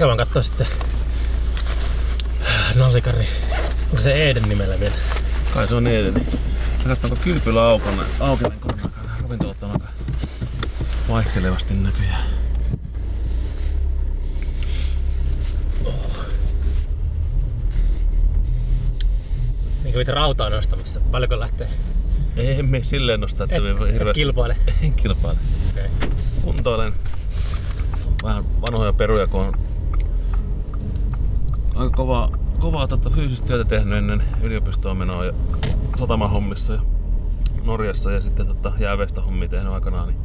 Ja vaan kattoo sitten Nallikari. Onko se Eden nimellä vielä? Kai se on Eden. Mä katson, onko kylpylä aukana, aukinen, kun ravintolat on aika vaihtelevasti näköjään. Niin kuin rautaa nostamassa. Paljonko lähtee? Ei me silleen nosta, että Et, me et hirveästi kilpaile. en kilpaile. Okay. Kuntoilen vähän vanhoja peruja, kun on aika kovaa, kovaa tota, fyysistä työtä tehnyt ennen yliopistoon menoa ja satamahommissa ja Norjassa ja sitten tota, jääveistä hommia tehnyt aikanaan. Niin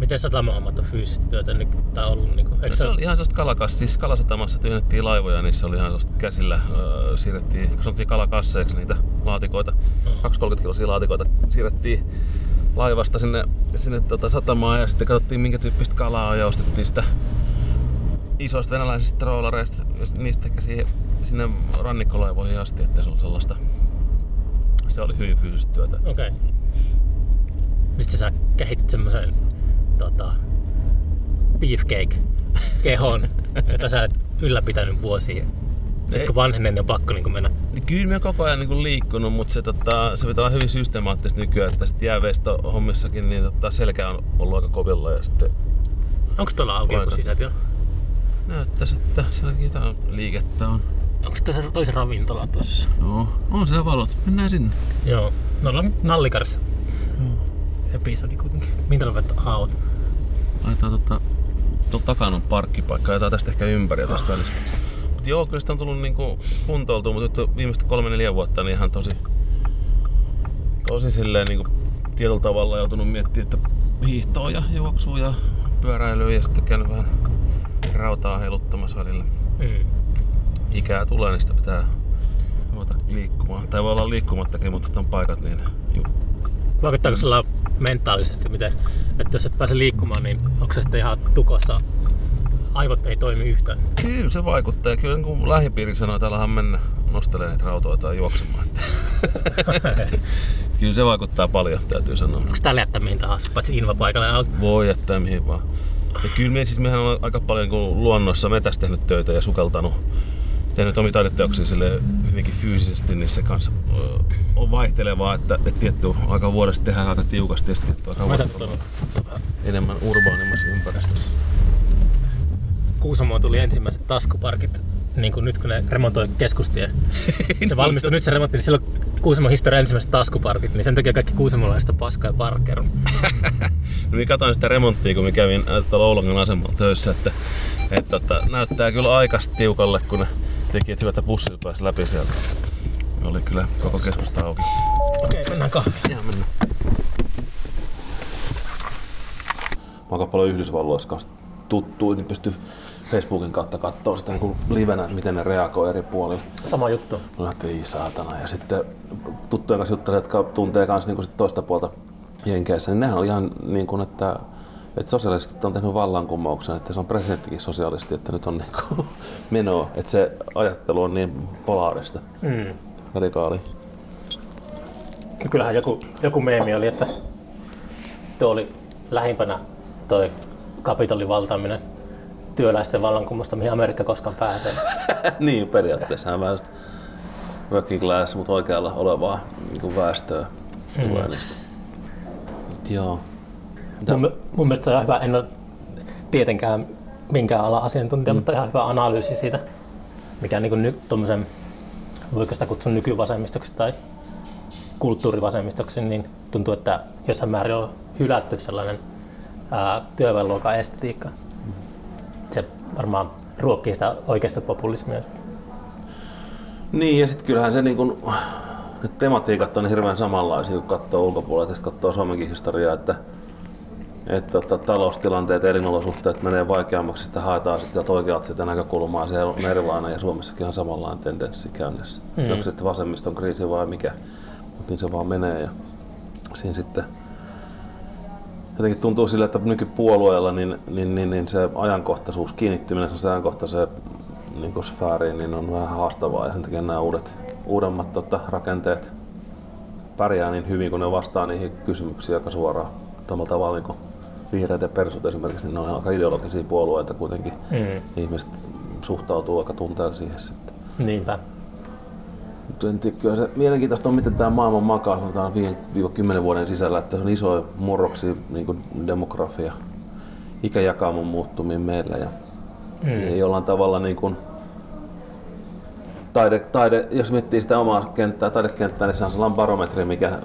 Miten satamahommat on fyysistä työtä nyt, tai ollut? Niin kuin, eikö se oli ihan sellaista kalakas, siis kalasatamassa tyhjennettiin laivoja, niin se oli ihan sellaista käsillä öö, siirrettiin, sanottiin kalakasseeksi niitä laatikoita, 230 kilosia laatikoita siirrettiin laivasta sinne, sinne tota, satamaan ja sitten katsottiin minkä tyyppistä kalaa ja ostettiin sitä isoista venäläisistä trollareista, niistä siihen, sinne rannikkolaivoihin asti, että se oli sellaista, se oli hyvin fyysistä työtä. Okei. Okay. Mistä sä kehitit semmoisen tota, beefcake kehon, jota sä et ylläpitänyt vuosia. Sitten kun vanhenen, niin on pakko niin mennä. Niin kyllä mä oon koko ajan niin liikkunut, mutta se, tota, se pitää olla hyvin systemaattista nykyään, että sitten jääveistä hommissakin niin tota, selkä on ollut aika kovilla ja sitten Onko tuolla auki joku Paikat. Näyttäisi, että sielläkin jotain liikettä on. Onko toisen, toisen ravintola tuossa? Joo, on siellä valot. Mennään sinne. Joo. Me ollaan nyt Nallikarissa. Episodi kuitenkin. Minkä ruvet auto? Laitetaan tota, tuolla takana on parkkipaikka, jotain tästä ehkä ympäri ja tästä välistä. Mut joo, kyllä sitä on tullut niinku kuntoiltua, mutta nyt viimeiset kolme neljä vuotta niin ihan tosi, tosi silleen niinku tietyllä tavalla joutunut miettimään, että hiihtoa ja juoksua ja pyöräilyä ja sitten käynyt vähän rautaa heiluttamassa välillä. Mm. Ikää tulee, niin sitä pitää ruveta liikkumaan. Tai voi olla liikkumattakin, mutta sitten on paikat niin ju- Vaikuttaako sulla mentaalisesti, miten, että jos et pääse liikkumaan, niin onko se sitten ihan tukossa? Aivot ei toimi yhtään. Kyllä se vaikuttaa. Kyllä niin kun lähipiiri sanoo, että älä mennä nostelemaan niitä rautoja tai juoksemaan. Kyllä se vaikuttaa paljon, täytyy sanoa. Onko täällä jättää mihin tahansa, paitsi invapaikalle? Voi jättää mihin vaan. Ja kyllä me, siis mehän on aika paljon niin luonnossa metässä tehnyt töitä ja sukeltanut. Tehnyt omia taideteoksia sille hyvinkin fyysisesti, niin se kanssa on vaihtelevaa, että, että tietty aika vuodesta tehdään aika tiukasti ja sitten aika vuodesta enemmän urbaanimmassa ympäristössä. Kuusamoon tuli ensimmäiset taskuparkit, niin kuin nyt kun ne remontoi keskustie. Se valmistui nyt se remontti, niin silloin Kuusamon historian ensimmäiset taskuparkit, niin sen takia kaikki kuusamolaiset paskaa ja parkkeron. No niin katsoin sitä remonttia, kun mä kävin äh, tuolla Oulangan asemalla töissä, että, että, että näyttää kyllä aika tiukalle, kun ne tekijät hyvät bussit pääsi läpi sieltä. Oli kyllä koko keskusta auki. Okei, mennään kahville. Ihan mennä. Mä oon paljon Yhdysvalloissa kanssa tuttu, niin pystyy Facebookin kautta katsoa sitä niin livenä, miten ne reagoi eri puolilla. Sama juttu. No, että ei saatana. Ja sitten tuttujen kanssa juttelin, jotka tuntee myös niin sit toista puolta Jenkeissä, niin nehän oli ihan niin kuin, että, että sosialistit on tehnyt vallankumouksen, että se on presidenttikin sosialisti, että nyt on niin kuin menoa. Että se ajattelu on niin polaarista, Mm. radikaali. Kyllähän joku, joku meemi oli, että tuo oli lähimpänä toi Kapitolin valtaaminen työläisten vallankumousta, mihin Amerikka koskaan pääsee. niin, periaatteessa vähän sitä working class, mutta oikealla olevaa niin väestöä tulee niistä. Mut joo. Mitä- Mun, mun mielestä se on hyvä, en ole tietenkään minkään ala asiantuntija, mm. mutta ihan hyvä analyysi siitä, mikä niin kuin ny, tommosen, voiko sitä kutsua nykyvasemmistoksi tai kulttuurivasemmistoksi, niin tuntuu, että jossain määrin on hylätty sellainen ää, työväenluokan estetiikka. Varmaan ruokkii sitä oikeasta populismia. Niin, ja sitten kyllähän se niin kun, ne tematiikat on hirveän samanlaisia, kun katsoo ulkopuolelta ja sitten katsoo Suomenkin historiaa, että, että tota, taloustilanteet, elinolosuhteet menee vaikeammaksi, sitten haetaan sitten sieltä oikealta sitä näkökulmaa, se on erilainen ja Suomessakin on samanlainen tendenssi käynnissä. Mm. Onko se sitten vasemmiston kriisi vai mikä, mutta niin se vaan menee ja siinä sitten jotenkin tuntuu sille, että nykypuolueella niin, niin, niin, niin se ajankohtaisuus, kiinnittyminen se ajankohtaiseen niin kuin sfääriin niin on vähän haastavaa ja sen takia nämä uudet, uudemmat tota, rakenteet pärjää niin hyvin, kun ne vastaa niihin kysymyksiin aika suoraan. Samalla tavalla niin kuin vihreät ja persut esimerkiksi, niin ne on aika ideologisia puolueita kuitenkin. Mm. Ihmiset suhtautuu aika tunteen siihen sitten. Niinpä. Mutta en tiedä, kyllä se mielenkiintoista on, miten tämä maailma makaa sanotaan 5-10 vuoden sisällä, että on isoja murroksia niin demografia, ikäjakauman muuttuminen meillä ja, mm. ja jollain tavalla niin kuin, taide, taide, jos miettii sitä omaa kenttää, taidekenttää, niin se on sellainen barometri, mikä,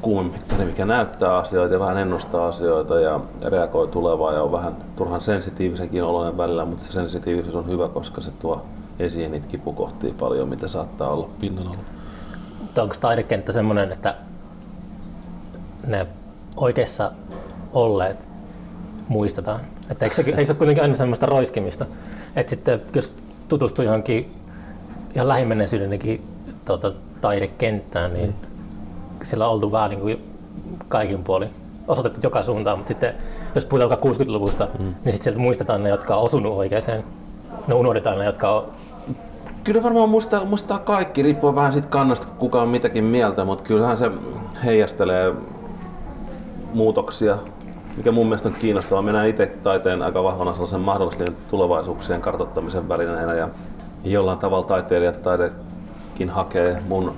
kuumemittari, mikä näyttää asioita ja vähän ennustaa asioita ja reagoi tulevaa ja on vähän turhan sensitiivisenkin oloinen välillä, mutta se sensitiivisyys on hyvä, koska se tuo esiin niitä kipukohtia paljon, mitä saattaa olla pinnan alla. Onko taidekenttä semmoinen, että ne oikeassa olleet muistetaan? Että eikö, se, eikö se ole kuitenkin aina semmoista roiskimista? Että sitten jos tutustuu johonkin ihan lähimenneisyydenkin tuota, taidekenttään, niin mm. sillä on oltu vähän niin kuin kaikin puolin osoitettu joka suuntaan, mutta sitten jos puhutaan 60-luvusta, mm. niin sitten sieltä muistetaan ne, jotka on osunut oikeaan. Ne unohdetaan ne, jotka on Kyllä varmaan muistaa, muistaa kaikki, riippuu vähän siitä kannasta, kuka on mitäkin mieltä, mutta kyllähän se heijastelee muutoksia, mikä mun mielestä on kiinnostavaa. Minä itse taiteen aika vahvana sellaisen mahdollisten tulevaisuuksien kartottamisen välineenä ja jollain tavalla taiteilijat ja taidekin hakee mun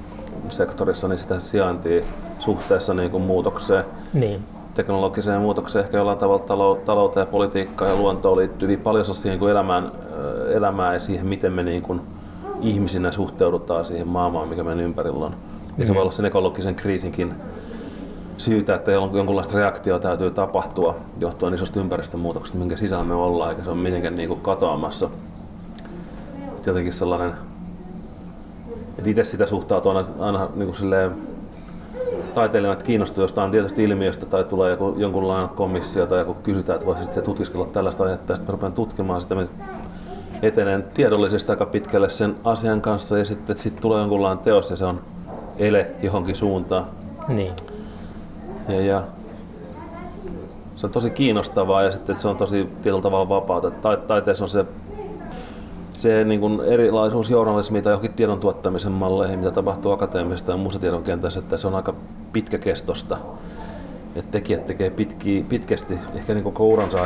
sektorissani sitä sijaintia suhteessa niin kuin muutokseen. Niin. Teknologiseen muutokseen, ehkä jollain tavalla talouteen ja politiikkaan ja luontoon liittyviä paljon siihen kuin elämään, elämään ja siihen, miten me niin kuin ihmisinä suhteudutaan siihen maailmaan, mikä meidän ympärillä on. Ja se voi olla sen ekologisen kriisinkin syytä, että jonkunlaista reaktiota täytyy tapahtua johtuen isosta ympäristömuutoksesta, minkä sisällä me ollaan, eikä se ole mitenkään niin kuin katoamassa. Jotenkin sellainen, että itse sitä suhtautuu aina, aina niin kuin silleen, taiteilijana, että kiinnostuu jostain tietystä ilmiöstä tai tulee joku, jonkunlainen komissio tai joku kysytään, että voisi sitten tutkiskella tällaista aihetta ja sitten rupean tutkimaan sitä, etenen tiedollisesti aika pitkälle sen asian kanssa ja sitten sit tulee jonkunlainen teos ja se on ele johonkin suuntaan. Niin. Ja, ja se on tosi kiinnostavaa ja sitten se on tosi tietyllä tavalla vapaata. Taiteessa on se, se niin kuin erilaisuus journalismiin tai johonkin tiedon tuottamisen malleihin, mitä tapahtuu akateemisesta ja muussa tiedon kentässä, että se on aika pitkäkestosta että tekijät tekee pitki, pitkästi, ehkä niin koko uransa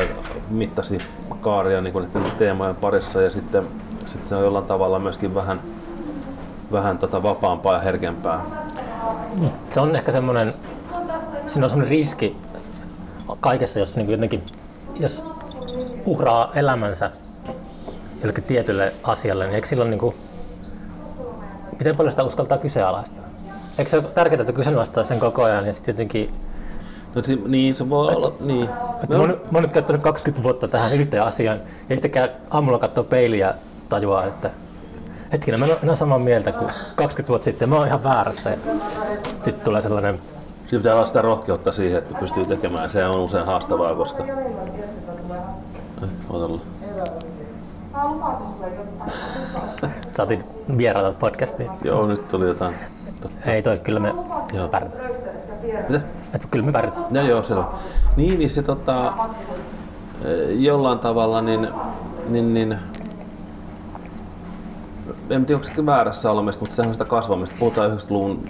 mittasi kaaria niin kuin teemojen parissa ja sitten, sitten se on jollain tavalla myöskin vähän, vähän tota vapaampaa ja herkempää. Se on ehkä semmoinen, siinä on semmoinen riski kaikessa, jos niin jotenkin, jos uhraa elämänsä jollekin tietylle asialle, niin eikö silloin niin kuin, miten paljon sitä uskaltaa kyseenalaista? Eikö se ole tärkeää, että kyseenalaistaa sen koko ajan ja sitten jotenkin No si- niin, se voi olla, niin. Että no. mä, oon, mä oon nyt käyttänyt 20 vuotta tähän yhteen asiaan ja yhtäkään aamulla katsoo peiliä tajuaa, että hetkinen, mä en ole samaa mieltä kuin 20 vuotta sitten, mä oon ihan väärässä. Sitten tulee sellainen... Siinä pitää olla sitä rohkeutta siihen, että pystyy tekemään. Se on usein haastavaa, koska... Otella. Saatiin vieraata podcastiin. Joo, nyt tuli jotain. Totta. Ei toi, kyllä me pärjätään. Mitä? Että kyllä me pärjätään. No joo, selvä. Niin, niin se tota, jollain tavalla niin, niin, niin en tiedä, onko se väärässä olemista, mutta sehän on sitä kasvamista. Puhutaan 90-luvun,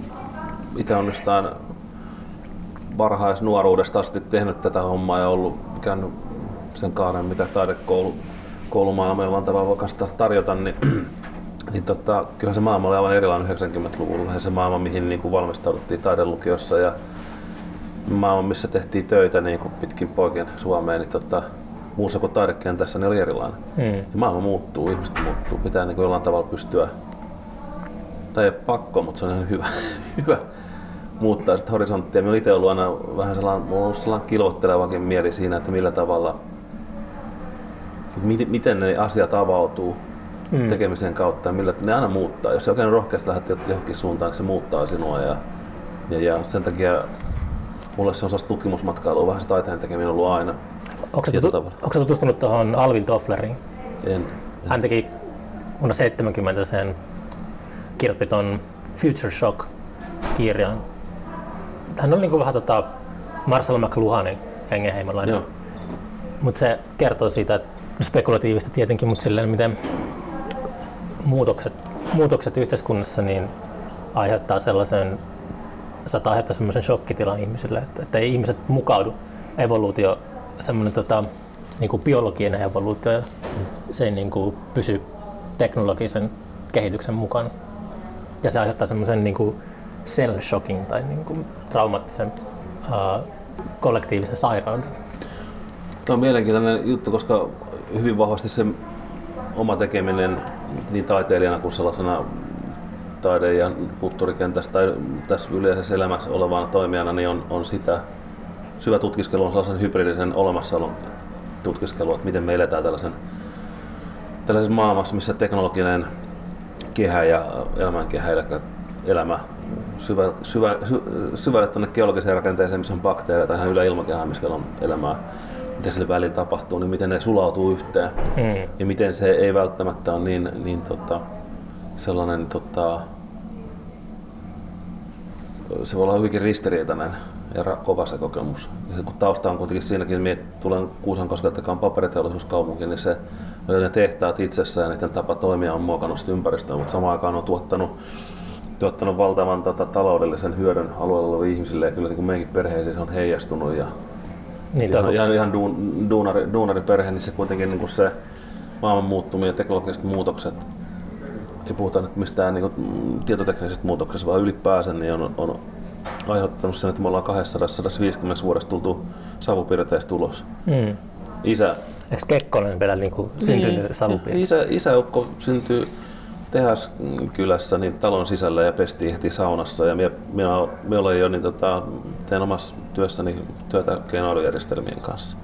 itse on jostain varhaisnuoruudesta asti tehnyt tätä hommaa ja ollut käynyt sen kaaren, mitä taidekoulu koulumaailma jollain tavalla tarjota, niin, niin tota, kyllä se maailma oli aivan erilainen 90-luvulla. Se maailma, mihin niin kuin valmistauduttiin taidelukiossa ja maailma, missä tehtiin töitä niin kuin pitkin poikien Suomeen, niin tota, muussa kuin taidekentässä niin oli erilainen. Mm. Ja maailma muuttuu, ihmiset muuttuu, pitää niin kuin jollain tavalla pystyä, tai ei pakko, mutta se on ihan hyvä, hyvä muuttaa sitä horisonttia. Minulla itse ollut aina vähän sellainen, ollut sellainen kilvottelevakin mieli siinä, että millä tavalla, että miten ne asiat avautuu mm. tekemisen kautta ja millä ne aina muuttaa. Jos oikein rohkeasti lähtee johonkin suuntaan, niin se muuttaa sinua ja, ja, ja sen takia mulle se on tutkimusmatkailua, vähän se taiteen tekeminen ollut aina. Onko se, tutu, onko tutustunut tuohon Alvin Toffleriin? En, en. Hän teki vuonna 70 sen kirjoitti tuon Future Shock-kirjan. Hän oli niin vähän tota Marcel McLuhanin hengenheimolainen. Mutta se kertoo siitä, että spekulatiivista tietenkin, mutta silleen miten muutokset, muutokset yhteiskunnassa niin aiheuttaa sellaisen saattaa aiheuttaa semmoisen shokkitilan ihmisille, että, että ei ihmiset mukaudu. Evoluutio, semmoinen tota, niin kuin biologinen evoluutio, se ei niin kuin pysy teknologisen kehityksen mukaan. Ja se aiheuttaa semmoisen niin kuin cell shocking tai niin kuin traumaattisen uh, kollektiivisen sairauden. Tämä on mielenkiintoinen juttu, koska hyvin vahvasti se oma tekeminen niin taiteilijana kuin sellaisena taide- ja kulttuurikentässä tai tässä yleisessä elämässä olevana toimijana niin on, on sitä syvä tutkiskelu on sellaisen hybridisen olemassaolon tutkiskelu, että miten me eletään tällaisen, tällaisessa maailmassa, missä teknologinen kehä ja elämänkehä, eli elämä syvä, syvä, sy, syvälle tuonne geologiseen rakenteeseen, missä on bakteereja tai ihan yläilmakehää, missä on elämää, mitä sille välillä tapahtuu, niin miten ne sulautuu yhteen. Mm. Ja miten se ei välttämättä ole niin, niin tota, sellainen tota, se voi olla hyvinkin ristiriitainen ja kova se kokemus. Ja kun tausta on kuitenkin siinäkin, että tulen Kuusankoskelta, joka on paperiteollisuuskaupunki, niin se ne tehtaat itsessään ja niiden tapa toimia on muokannut ympäristöä, mutta samaan aikaan on tuottanut, tuottanut valtavan tota, taloudellisen hyödyn alueella oleville ihmisille ja kyllä niin kuin meidänkin perheisiin se on heijastunut ja niin, ihan, ihan, ihan duun, duunari, duunariperhe, niin se kuitenkin niin kuin se maailman muuttuminen ja teknologiset muutokset ei puhuta nyt mistään niin kuin, tietoteknisestä muutoksesta, vaan ylipäänsä niin on, on aiheuttanut sen, että me ollaan 250 vuodesta tultu savupiirteistä ulos. Mm. Isä... Eikö Kekkonen vielä niin kuin syntynyt niin, savupiirteistä? Isä, isäukko syntyi tehaskylässä niin talon sisällä ja pestiin heti saunassa. Ja minä, minä, minä olen jo niin, tota, teen omassa työssäni työtä keinoilujärjestelmien kanssa.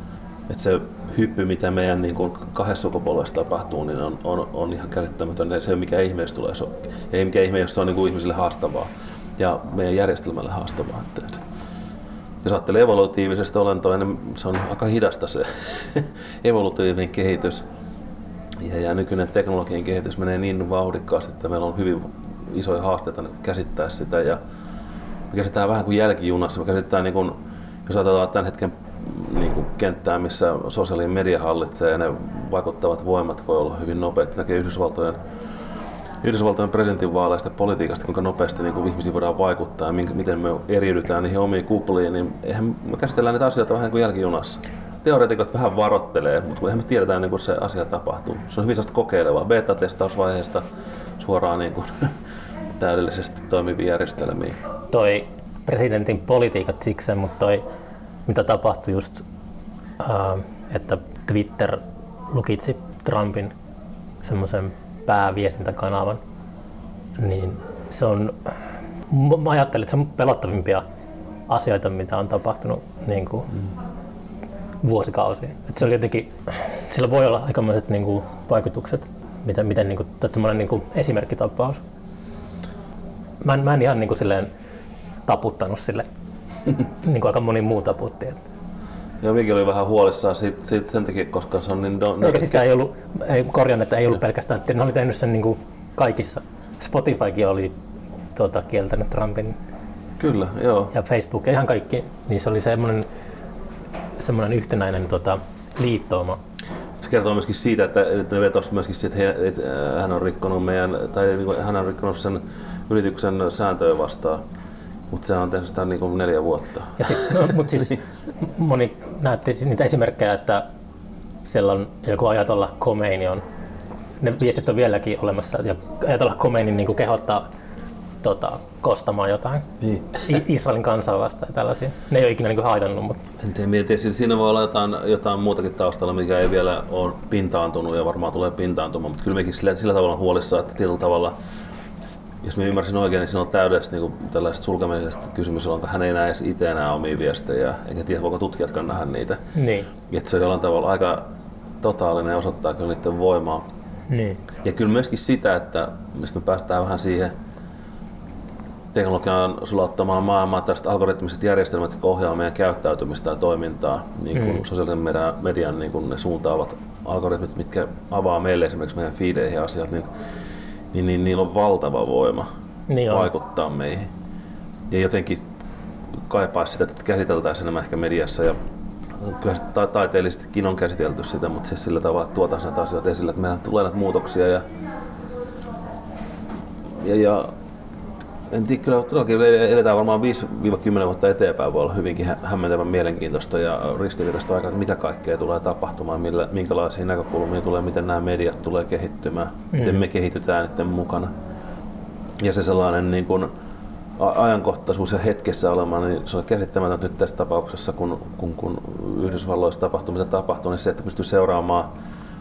Et se hyppy, mitä meidän niin kuin kahdessa sukupolvessa tapahtuu, niin on, on, on ihan käsittämätön. Se mikä ihmeessä tulee. On, ei mikä ihme, jos se on niin kuin ihmisille haastavaa ja meidän järjestelmälle haastavaa. Että jos ajattelee evolutiivisesta olentoa, niin se on aika hidasta se evolutiivinen kehitys. Ja, ja nykyinen teknologian kehitys menee niin vauhdikkaasti, että meillä on hyvin isoja haasteita käsittää sitä. Ja me käsitetään vähän kuin jälkijunassa. Me käsitetään, niin kuin, jos ajatellaan tämän hetken niin kuin kenttää, missä sosiaalinen media hallitsee ja ne vaikuttavat voimat voi olla hyvin nopeasti. Näkee Yhdysvaltojen Yhdysvaltojen presidentinvaaleista politiikasta, kuinka nopeasti niin kuin ihmisiin voidaan vaikuttaa ja miten me eriydytään niihin omiin kupliin, niin eihän me käsitellään niitä asioita vähän niin kuin jälkijunassa. Teoreetikot vähän varoittelee, mutta eihän me tiedetään niin kuin se asia tapahtuu. Se on hyvin sellaista kokeilevaa beta-testausvaiheesta suoraan niin kuin täydellisesti toimiviin järjestelmiin. Toi presidentin politiikat siksi, mutta toi mitä tapahtui just, äh, että Twitter lukitsi Trumpin semmoisen pääviestintäkanavan, niin se on, mä ajattelin, että se on pelottavimpia asioita, mitä on tapahtunut niin kuin mm. Vuosikausia. Että se oli jotenkin, sillä voi olla aikamoiset niin kuin, vaikutukset, miten, miten niin kuin, niin kuin esimerkkitapaus. Mä en, mä en ihan niin kuin, silleen taputtanut sille, niin kuin aika moni muu taputti. Että Joo, minäkin oli vähän huolissaan siitä, siitä sen takia, koska se on niin... Don, Eikä siis ei ollut, ei, korjaan, että ei ollut pelkästään, että ne oli tehnyt sen niin kuin kaikissa. Spotifykin oli tuota, kieltänyt Trumpin. Kyllä, joo. Ja Facebook ja ihan kaikki. Niin se oli semmoinen, semmoinen yhtenäinen tota, liittouma. Se kertoo myöskin siitä, että, että ne vetosivat myöskin että, että hän on rikkonut meidän, tai niin hän on rikkonut sen yrityksen sääntöjä vastaan. Mutta se on tehnyt sitä niin kuin neljä vuotta. Ja sit, no, mut siis moni näytti niitä esimerkkejä, että siellä on joku ajatolla Khomeini on, ne viestit on vieläkin olemassa, ja ajatolla Khomeini niin kehottaa tota, kostamaan jotain niin. Israelin kansaa vastaan tällaisia. Ne ei ole ikinä niin haitannut. Mutta... En tiedä, mietin, siis siinä voi olla jotain, jotain muutakin taustalla, mikä ei vielä ole pintaantunut ja varmaan tulee pintaantumaan, mutta kyllä mekin sillä, sillä tavalla on huolissaan, että tietyllä tavalla jos mä ymmärsin oikein, niin siinä on täydellisesti niin tällaisesta sulkemisesta kysymys, jolloin hän ei näe edes itse enää omia viestejä, eikä tiedä, voiko tutkijatkaan nähdä niitä. Niin. Että se on jollain tavalla aika totaalinen ja osoittaa kyllä niiden voimaa. Niin. Ja kyllä myöskin sitä, että mistä me päästään vähän siihen teknologian sulauttamaan maailmaa, tällaiset algoritmiset järjestelmät, jotka ohjaa meidän käyttäytymistä ja toimintaa, niin kuin mm. sosiaalisen median, median niin kuin ne suuntaavat algoritmit, mitkä avaa meille esimerkiksi meidän feedeihin asiat, niin niin, niin niillä on valtava voima niin on. vaikuttaa meihin. Ja jotenkin kaipaa sitä, että käsiteltäisiin enemmän ehkä mediassa ja kyllä ta- taiteellisestikin on käsitelty sitä, mutta siis sillä tavalla, että tuotaisiin näitä asioita esille, että meillä tulee näitä muutoksia ja, ja, ja en tiedä, kyllä todellakin eletään varmaan 5-10 vuotta eteenpäin, voi olla hyvinkin hämmentävän mielenkiintoista ja ristiriitaista aikaa, että mitä kaikkea tulee tapahtumaan, millä, minkälaisia näkökulmia tulee, miten nämä mediat tulee kehittymään, mm. miten me kehitytään niiden mukana. Ja se sellainen niin kuin, ajankohtaisuus ja hetkessä olema, niin se on käsittämätöntä nyt tässä tapauksessa, kun, kun, kun Yhdysvalloissa tapahtuu mitä tapahtuu, niin se, että pystyy seuraamaan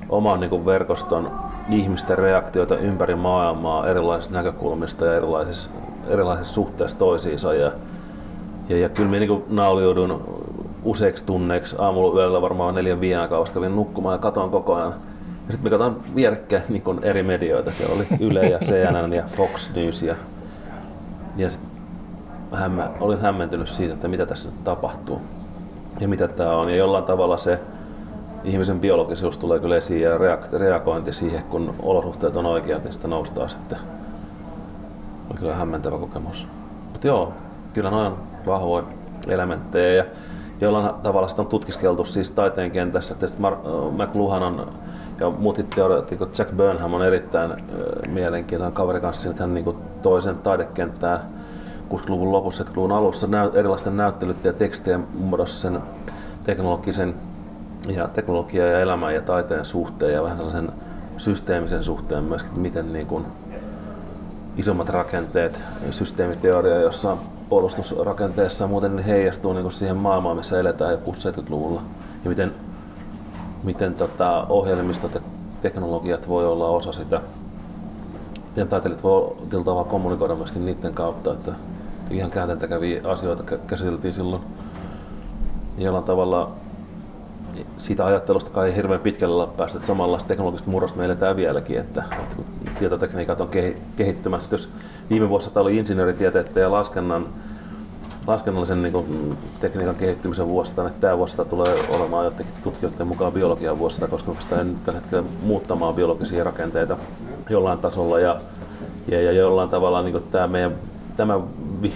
oman niin kuin verkoston ihmisten reaktioita ympäri maailmaa erilaisista näkökulmista ja erilaisissa, erilaisissa suhteissa toisiinsa. Ja, ja, ja kyllä minä niin nauliudun useiksi tunneiksi aamulla yöllä varmaan neljän viiden aikaa nukkumaan ja katoin koko ajan. Ja sitten me katsoin vierekkäin niin eri medioita. Siellä oli Yle ja CNN ja Fox News. Ja, ja sit hämmä, olin hämmentynyt siitä, että mitä tässä nyt tapahtuu ja mitä tämä on. Ja jollain tavalla se ihmisen biologisuus tulee kyllä esiin ja reagointi siihen, kun olosuhteet on oikeat, niin sitä noustaan sitten. Kyllä hämmentävä kokemus. Mutta joo, kyllä noin vahvoja elementtejä ja jollain tavalla sitä on tutkiskeltu siis taiteen kentässä. Tietysti McLuhan on ja muut teoreetikot Jack Burnham on erittäin mielenkiintoinen kaveri kanssa, että hän niin toisen taidekenttään 60-luvun lopussa, 70-luvun alussa erilaisten näyttelyiden ja tekstien muodossa sen teknologisen ja teknologia ja elämän ja taiteen suhteen ja vähän sellaisen systeemisen suhteen myöskin, että miten niin kuin isommat rakenteet, systeemiteoria, jossa puolustusrakenteessa muuten niin heijastuu niin siihen maailmaan, missä eletään jo 60-70-luvulla ja miten, miten tota, ohjelmistot ja teknologiat voi olla osa sitä. Miten taiteilijat voi tiltavaa kommunikoida myöskin niiden kautta, että ihan kääntentäkäviä asioita käsiteltiin silloin jollain tavalla siitä ajattelusta kai hirveän pitkälle olla päästy, että samanlaista teknologista murrosta meillä eletään vieläkin, että, että kun tietotekniikat on kehittymässä, jos viime vuosi oli insinööritieteiden ja laskennan, laskennallisen niin tekniikan kehittymisen vuosista, että tämä vuosista tulee olemaan jotenkin tutkijoiden mukaan biologian vuosista, koska sitä nyt tällä hetkellä muuttamaan biologisia rakenteita jollain tasolla ja, ja, ja jollain tavalla niin tämä meidän tämä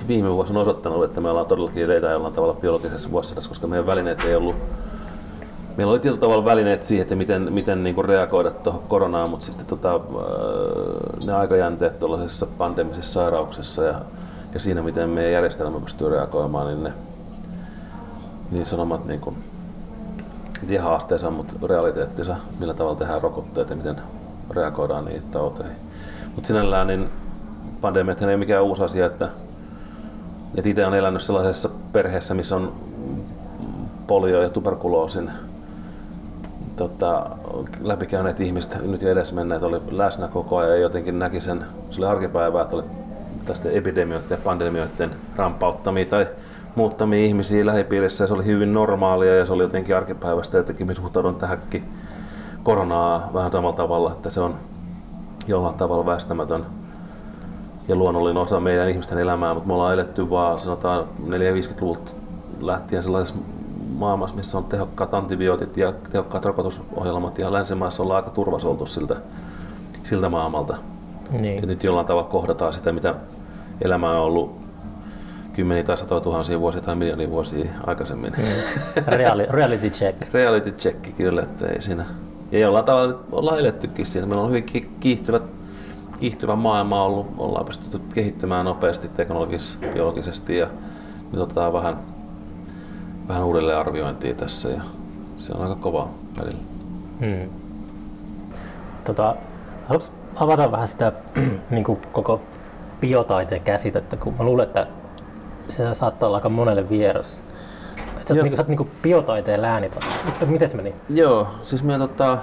viime vuosi on osoittanut, että me ollaan todellakin eletään jollain tavalla biologisessa vuosisadassa, koska meidän välineet ei ollut meillä oli tietyllä tavalla välineet siihen, että miten, miten niin kuin reagoida tuohon koronaan, mutta sitten tota, äh, ne aikajänteet tuollaisessa pandemisessa sairauksessa ja, ja siinä, miten meidän järjestelmä pystyy reagoimaan, niin ne niin sanomat niin kuin, ihan haasteensa, mutta realiteettinsa, millä tavalla tehdään rokotteet ja miten reagoidaan niihin tauteihin. Mutta sinällään niin pandemiat ei ole mikään uusi asia, että, että itse olen elänyt sellaisessa perheessä, missä on polio ja tuberkuloosin tota, läpikäyneet ihmiset nyt jo edesmenneet oli läsnä koko ajan ja jotenkin näki sen, se oli arkipäivää, että oli tästä epidemioiden ja pandemioiden rampauttamia tai muuttamia ihmisiä lähipiirissä. Ja se oli hyvin normaalia ja se oli jotenkin arkipäivästä jotenkin suhtaudun tähänkin koronaa vähän samalla tavalla, että se on jollain tavalla väistämätön ja luonnollinen osa meidän ihmisten elämää, mutta me ollaan eletty vaan sanotaan 450-luvulta lähtien sellaisessa maailmassa, missä on tehokkaat antibiootit ja tehokkaat rokotusohjelmat ja länsimaissa ollaan aika turvasoltu siltä, siltä maailmalta. Niin. Ja nyt jollain tavalla kohdataan sitä, mitä elämä on ollut kymmeniä tai satoja tuhansia vuosia tai miljoonia vuosia aikaisemmin. Mm. Reali, reality check. reality check, kyllä, että ei siinä. Ja jollain tavalla ollaan elettykin siinä. Meillä on hyvin kiihtyvä, kiihtyvä maailma ollut. Ollaan pystytty kehittymään nopeasti teknologisesti, biologisesti ja nyt otetaan vähän vähän uudelleen arviointia tässä ja se on aika kova välillä. Hmm. Tota, haluatko avata vähän sitä niin kuin koko biotaiteen käsitettä, kun mä luulen, että se saattaa olla aika monelle vieras. Et sä, oot, niin, sä oot niin biotaiteen läänitaito. Miten se meni? Joo, siis me tota,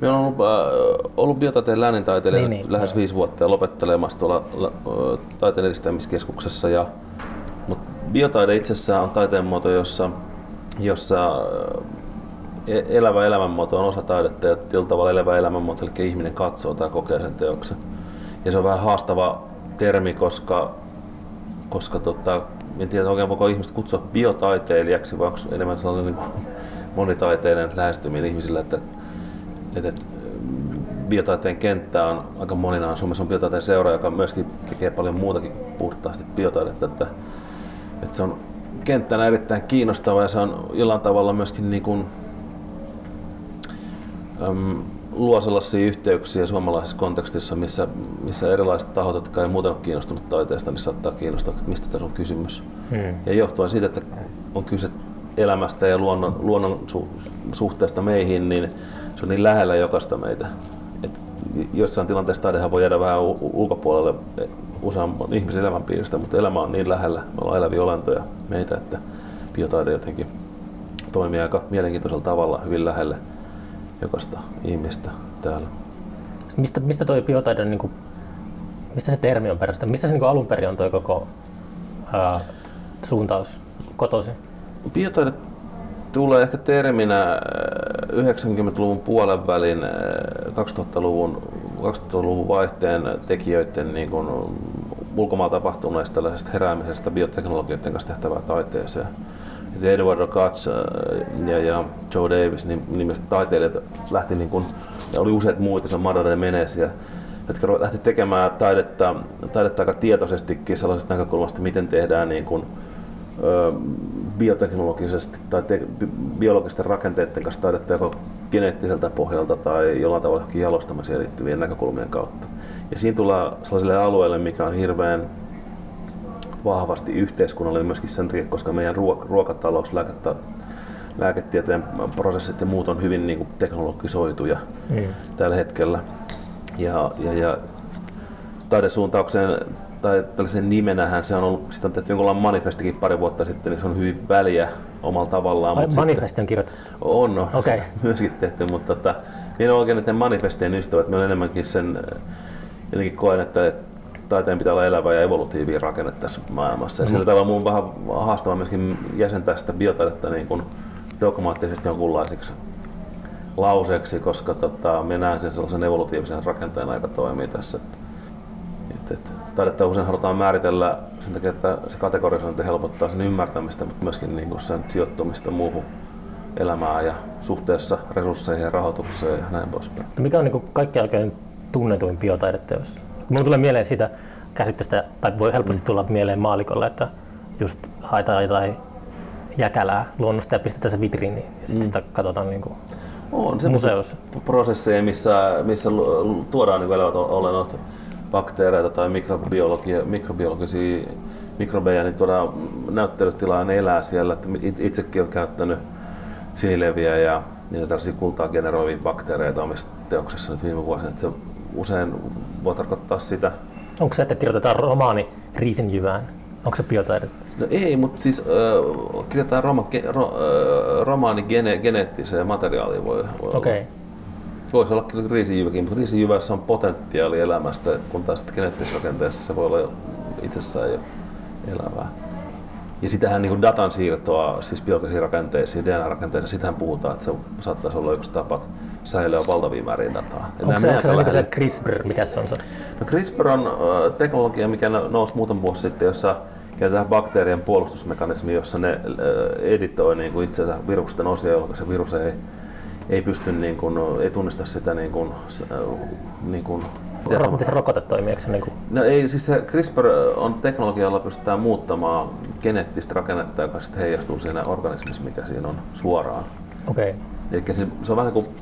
me on ollut, äh, ollut biotaiteen läänintaiteilija niin, niin, lähes viisi vuotta ja lopettelemassa tuolla äh, taiteen edistämiskeskuksessa. Ja, mutta biotaide itsessään on taiteen muoto, jossa, jossa e, elävä elämänmuoto on osa taidetta ja tietyllä tavalla elävä elämänmuoto, eli ihminen katsoo tai kokee sen teoksen. Ja se on vähän haastava termi, koska, koska tota, en tiedä oikein voiko ihmistä kutsua biotaiteilijaksi vai onko enemmän sellainen niin monitaiteinen lähestyminen ihmisille, että, että, että biotaiteen kenttä on aika moninainen. Suomessa on biotaiteen seura, joka myöskin tekee paljon muutakin puhtaasti biotaidetta. Että, että se on kenttänä erittäin kiinnostava ja se on jollain tavalla myöskin niin kuin, äm, luo sellaisia yhteyksiä suomalaisessa kontekstissa, missä, missä erilaiset tahot, jotka ei muuten ole kiinnostunut taiteesta, niin saattaa kiinnostaa, että mistä tässä on kysymys. Hmm. Ja johtuen siitä, että on kyse elämästä ja luonnon, luonnon su, suhteesta meihin, niin se on niin lähellä jokaista meitä. Jossain tilanteessa taidehan voi jäädä vähän ulkopuolelle useamman ihmisen elämänpiiristä, mutta elämä on niin lähellä, me ollaan eläviä olentoja meitä, että biotaide jotenkin toimii aika mielenkiintoisella tavalla hyvin lähelle jokaista ihmistä täällä. Mistä, mistä toi biotaide, niin kuin, mistä se termi on perästä? Mistä se niin alun perin on toi koko ää, suuntaus kotoisin? Biotaide tulee ehkä terminä 90-luvun puolen välin 2000-luvun, 2000-luvun vaihteen tekijöiden niin kuin ulkomailla tapahtuneesta tällaisesta heräämisestä bioteknologioiden kanssa tehtävää taiteeseen. Eduardo Katz äh, ja, ja Joe Davis niin nimestä taiteilijat lähti niin kuin, ja oli useat muut, se on Madonna ja, jotka lähti tekemään taidetta, taidetta aika tietoisestikin sellaisesta näkökulmasta, miten tehdään niin kuin, bioteknologisesti tai te, biologisten rakenteiden kanssa taidetta joko geneettiseltä pohjalta tai jollain tavalla jalostamiseen liittyvien näkökulmien kautta. Ja siinä tullaan sellaiselle alueelle, mikä on hirveän vahvasti yhteiskunnalle myöskin sen takia, koska meidän ruokatalous, lääkettä, lääketieteen prosessit ja muut on hyvin niin kuin teknologisoituja mm. tällä hetkellä. Ja, ja, ja taidesuuntaukseen tai tällaisen nimenähän se on ollut, sitä on tehty jonkunlainen manifestikin pari vuotta sitten, niin se on hyvin väliä omalla tavallaan. Ai, manifesti on kirjoitettu? On, no, okay. myöskin tehty, mutta tota, minä olen oikein manifestien ystävät, minä olen enemmänkin sen, jotenkin koen, että taiteen pitää olla elävä ja evolutiivinen rakenne tässä maailmassa. Ja mm. sillä tavalla mun on vähän haastava myöskin jäsentää sitä biotaidetta niin kuin dogmaattisesti jonkunlaiseksi lauseeksi, koska tota, me näen sen sellaisen evolutiivisen rakenteen aika toimii tässä. Että, että taidetta usein halutaan määritellä sen takia, että se kategorisointi helpottaa sen ymmärtämistä, mutta myöskin niin kuin sen sijoittumista muuhun elämään ja suhteessa resursseihin ja rahoitukseen ja näin poispäin. Mikä on niin kaikki jälkeen tunnetuin biotaideteos? Mulla tulee mieleen sitä käsitteestä, tai voi helposti tulla mieleen maalikolle, että just haetaan jotain jäkälää luonnosta ja pistetään se vitriiniin ja sitten mm. sitä katsotaan niin kuin on museossa. prosesseja, missä, missä tuodaan niin elävät olennot, bakteereita tai mikrobiologia, mikrobiologisia mikrobeja, niin tuodaan näyttelytilaa ne elää siellä. Että itsekin olen käyttänyt sinileviä ja niitä tällaisia kultaa generoivia bakteereita omissa teoksissa nyt viime vuosina. Että se usein voi tarkoittaa sitä. Onko se, että kirjoitetaan romaani riisinjyvään? Onko se biotaide? No ei, mutta siis äh, kirjoitetaan roma, ge, ro, äh, romaani gene, geneettiseen materiaaliin voi, voi okay. olla. Voisi olla kyllä riisijyväkin, mutta riisijyvässä on potentiaali elämästä, kun taas geneettisessä rakenteessa se voi olla itsessään jo elävää. Ja sitähän niin datan siirtoa, siis biologisiin rakenteisiin, DNA-rakenteisiin, sitähän puhutaan, että se saattaisi olla yksi tapa säilyä valtavia määriä dataa. Onko se, onko se, onko se CRISPR, mikä se on se? No CRISPR on teknologia, mikä nousi muutama vuosi sitten, jossa käytetään bakteerien puolustusmekanismi, jossa ne uh, editoi niin kuin itse virusten osia, jolloin se virus ei, ei pysty, niin kuin, ei tunnista sitä niin kuin, uh, niin kuin Miten se rokote toimii? Eikö se niin kuin... No ei, siis se CRISPR on teknologia, jolla pystytään muuttamaan geneettistä rakennetta, joka sitten heijastuu siinä organismissa, mikä siinä on suoraan. Okei. Okay. Eli se, se on vähän niin kuin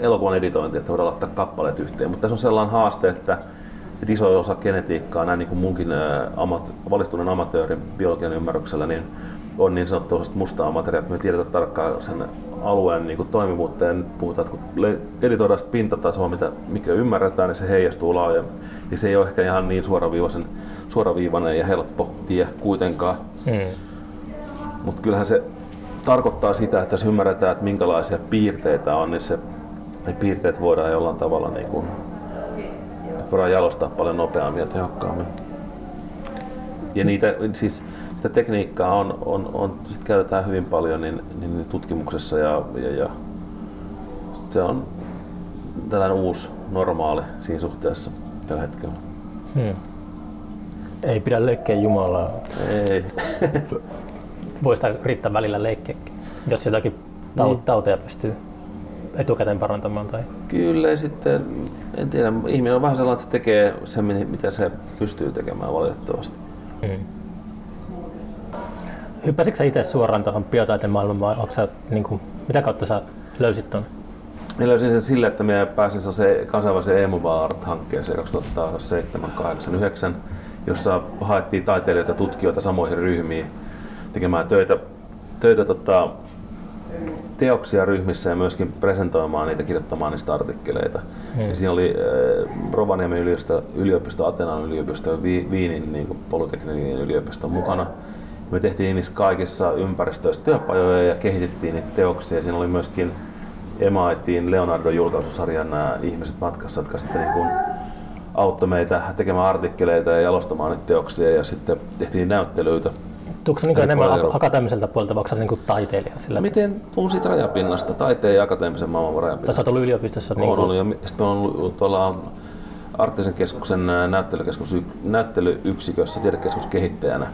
elokuvan editointi, että voidaan laittaa kappaleet yhteen, mutta tässä on sellainen haaste, että, että iso osa genetiikkaa, näin niin kuin munkin amat, valistuneen amatöörin biologian ymmärryksellä, niin on niin sanottu mustaa materiaalia, että me tiedetään tarkkaan sen alueen niin kuin toimivuutta ja nyt puhutaan, että kun editoidaan sitä pintatasoa, mitä, mikä ymmärretään, niin se heijastuu laajemmin. Ja se ei ole ehkä ihan niin suoraviivaisen, suoraviivainen ja helppo tie kuitenkaan. Mm. Mutta kyllähän se tarkoittaa sitä, että jos ymmärretään, että minkälaisia piirteitä on, niin se, ne piirteet voidaan jollain tavalla niin kuin, voidaan jalostaa paljon nopeammin ja tehokkaammin. Ja niitä, siis sitä tekniikkaa on, on, on sit käytetään hyvin paljon niin, niin tutkimuksessa ja, ja, ja se on tällainen uusi normaali siinä suhteessa tällä hetkellä. Hmm. Ei pidä leikkiä Jumalaa. Ei. Voisi riittää välillä leikkiäkin, jos jotakin niin. tauteja pystyy etukäteen parantamaan? Tai? Kyllä, sitten en tiedä, ihminen on vähän sellainen, että se tekee sen, mitä se pystyy tekemään valitettavasti. Hmm. Hyppäsitkö sä itse suoraan tuohon biotaiteen maailmaan vai onko sä, niin kuin, mitä kautta sä löysit tuon? Minä löysin sen sille, että minä pääsin se kansainväliseen Emu Art-hankkeeseen 2007, 2008, 2009, jossa haettiin taiteilijoita ja tutkijoita samoihin ryhmiin tekemään töitä, töitä tota, teoksia ryhmissä ja myöskin presentoimaan niitä, kirjoittamaan niistä artikkeleita. Hmm. Ja siinä oli äh, Rovaniemen yliopisto, yliopisto Atenan yliopisto ja Viinin niin Polytekninen yliopisto mukana. Me tehtiin niissä kaikissa ympäristöissä työpajoja ja kehitettiin niitä teoksia. Siinä oli myöskin MITin Leonardo-julkaisusarjan nämä ihmiset matkassa, jotka sitten niin kuin auttoi meitä tekemään artikkeleita ja jalostamaan niitä teoksia ja sitten tehtiin näyttelyitä. Tuutko niin enemmän ak- akateemiselta puolelta, vai niin kuin taiteilija? Sillä? Miten tuun siitä rajapinnasta, taiteen ja akateemisen maailman rajapinnasta? Tässä on ollut yliopistossa? Niin kuin... ollut, ja sitten on ollut tuolla Arktisen keskuksen näyttelykeskus, näyttelyyksikössä tiedekeskuskehittäjänä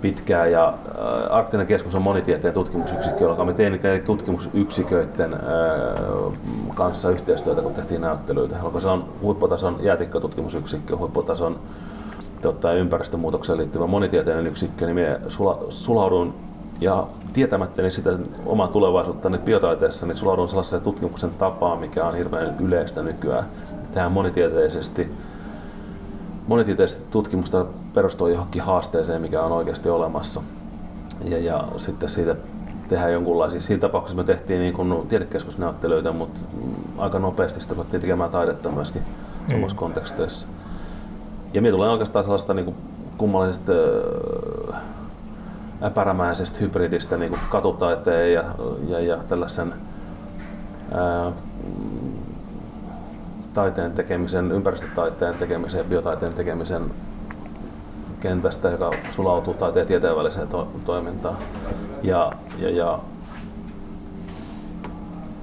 pitkään ja äh, Arktinen keskus on monitieteen tutkimusyksikkö, jolloin me tein niitä tutkimusyksiköiden äh, kanssa yhteistyötä, kun tehtiin näyttelyitä. Jolloin se on huipputason jäätikkötutkimusyksikkö, huipputason tota, ympäristömuutokseen liittyvä monitieteinen yksikkö, niin minä sula, sulaudun ja tietämättäni sitä omaa tulevaisuutta niin biotaiteessa, niin sulaudun sellaiseen tutkimuksen tapaan, mikä on hirveän yleistä nykyään. Tähän monitieteisesti monitieteellistä tutkimusta perustuu johonkin haasteeseen, mikä on oikeasti olemassa. Ja, ja sitten siitä tehdään jonkunlaisia. Siinä tapauksessa me tehtiin niin kuin tiedekeskusnäyttelyitä, mutta aika nopeasti sitä ruvettiin tekemään taidetta myöskin mm. samassa konteksteissa. Ja minä tulee oikeastaan sellaista niin kuin kummallisesta äpärämäisestä hybridistä niin kuin katutaiteen ja, ja, ja tällaisen ää, taiteen tekemisen, ympäristötaiteen tekemisen ja biotaiteen tekemisen kentästä, joka sulautuu taiteen ja tieteen väliseen to- toimintaan. Ja, ja, ja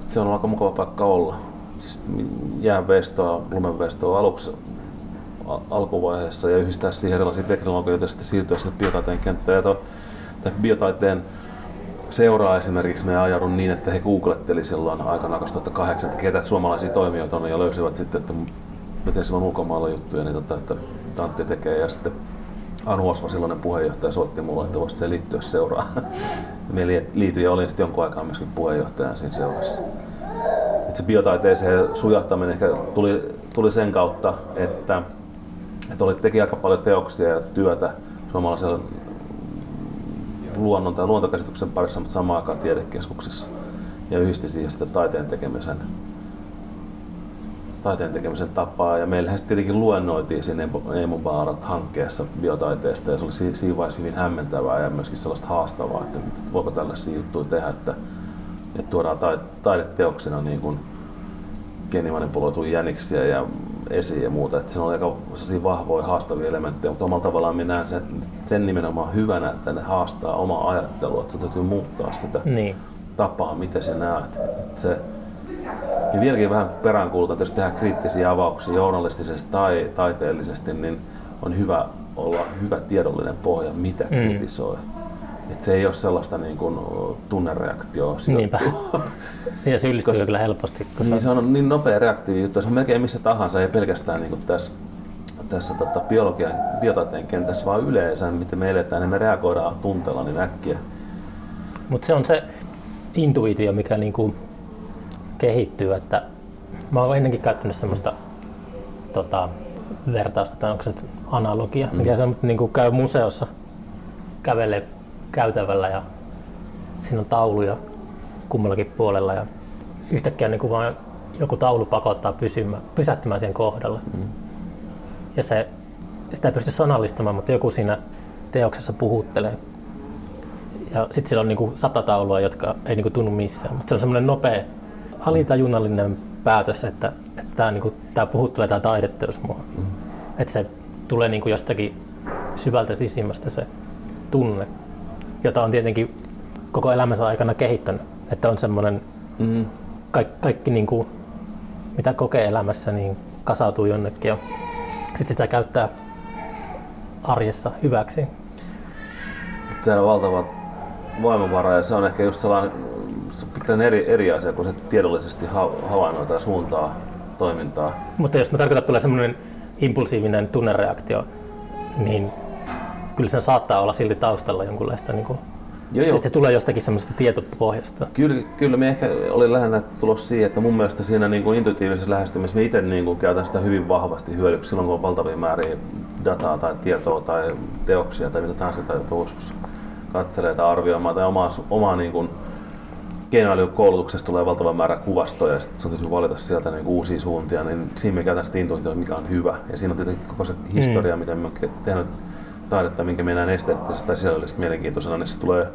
se on aika mukava paikka olla. Siis jäänvestoa, lumenvestoa aluksi al- alkuvaiheessa ja yhdistää siihen erilaisia teknologioita ja sitten siirtyä sinne biotaiteen kenttään. Ja to, biotaiteen seuraa esimerkiksi me ajaudun niin, että he googletteli silloin aikana 2008, että ketä suomalaisia toimijoita on ja löysivät sitten, että miten se on ulkomailla juttuja, niin tota, että Tantti tekee ja sitten Anu Osva, silloinen puheenjohtaja, soitti mulle, että voisit se liittyä seuraan. Me liityin ja olin sitten jonkun aikaa myöskin puheenjohtajan siinä seurassa. Et se biotaiteeseen sujahtaminen ehkä tuli, tuli sen kautta, että, että oli, teki aika paljon teoksia ja työtä suomalaisella luonnon tai luontokäsityksen parissa, mutta samaan aikaan tiedekeskuksessa. Ja yhdisti siihen sitä taiteen tekemisen, taiteen tekemisen tapaa. Ja meillähän sitten tietenkin luennoitiin siinä Eamon Baarat hankkeessa biotaiteesta ja se oli siinä vaiheessa hyvin hämmentävää ja myöskin sellaista haastavaa, että voiko tällaisia juttuja tehdä, että, että tuodaan taideteoksena niin kuin geenimanipuloituja jäniksiä ja esiin ja muuta. Että se on aika vahvoja haastavia elementtejä, mutta omalla tavallaan minä näen sen, sen nimenomaan hyvänä, että ne haastaa omaa ajattelua, että se täytyy muuttaa sitä niin. tapaa, miten sä näet. Että se, ja vieläkin vähän peräänkuulutan, että jos tehdään kriittisiä avauksia journalistisesti tai taiteellisesti, niin on hyvä olla hyvä tiedollinen pohja, mitä mm. kritisoi. Et se ei ole sellaista niin kuin tunnereaktioa Niinpä. Siihen syyllistyy Kos, kyllä helposti. Kun niin se on niin nopea reaktiivi juttu. Se on melkein missä tahansa, ei pelkästään niin kuin tässä, tässä tota, biologian, biotaiteen kentässä, vaan yleensä, miten me eletään, niin me reagoidaan tunteella niin äkkiä. Mutta se on se intuitio, mikä niin kuin kehittyy. Että mä oon ennenkin käyttänyt semmoista tota, vertausta, tai onko se nyt analogia, mm. mikä se niin kuin käy museossa, kävelee käytävällä ja siinä on tauluja kummallakin puolella ja yhtäkkiä niin kuin vaan joku taulu pakottaa pysymään, pysähtymään sen kohdalla. Mm. Ja se, sitä ei pysty sanallistamaan, mutta joku siinä teoksessa puhuttelee. Ja sitten siellä on niin kuin sata taulua, jotka ei niin kuin tunnu missään, mutta se on semmoinen nopea alitajunnallinen päätös, että, että tämä, niin kuin, tämä puhuttelee tämä taideteos mua. Mm. Että se tulee niin kuin jostakin syvältä sisimmästä se tunne jota on tietenkin koko elämänsä aikana kehittänyt. Että on semmoinen, mm. kaikki, kaikki niin kuin, mitä kokee elämässä, niin kasautuu jonnekin ja sitten sitä käyttää arjessa hyväksi. Se on valtava voimavara ja se on ehkä just sellainen pikkasen eri, eri asia, kun se tiedollisesti havainnoita suuntaa toimintaa. Mutta jos mä tarkoitan, että tulee semmoinen impulsiivinen tunnereaktio, niin kyllä sen saattaa olla silti taustalla jonkunlaista niin kuin Joo, joo. Että se tulee jostakin semmoisesta tietopohjasta. Kyllä, kyllä me ehkä oli lähinnä tulossa siihen, että mun mielestä siinä niin kuin intuitiivisessa lähestymisessä me itse niin kuin käytän sitä hyvin vahvasti hyödyksi silloin, kun on valtavia määriä dataa tai tietoa tai teoksia tai mitä tahansa tai joskus katselee tai arvioimaan tai omaa, omaa niin kuin keinoälykoulutuksesta tulee valtava määrä kuvastoja ja sitten sun täytyy valita sieltä niin uusia suuntia, niin siinä me käytän sitä intuitiota, mikä on hyvä. Ja siinä on tietenkin koko se historia, mm. miten me tehnyt taidetta, minkä me näen esteettisestä tai sisällöllisesti mielenkiintoisena, niin se tulee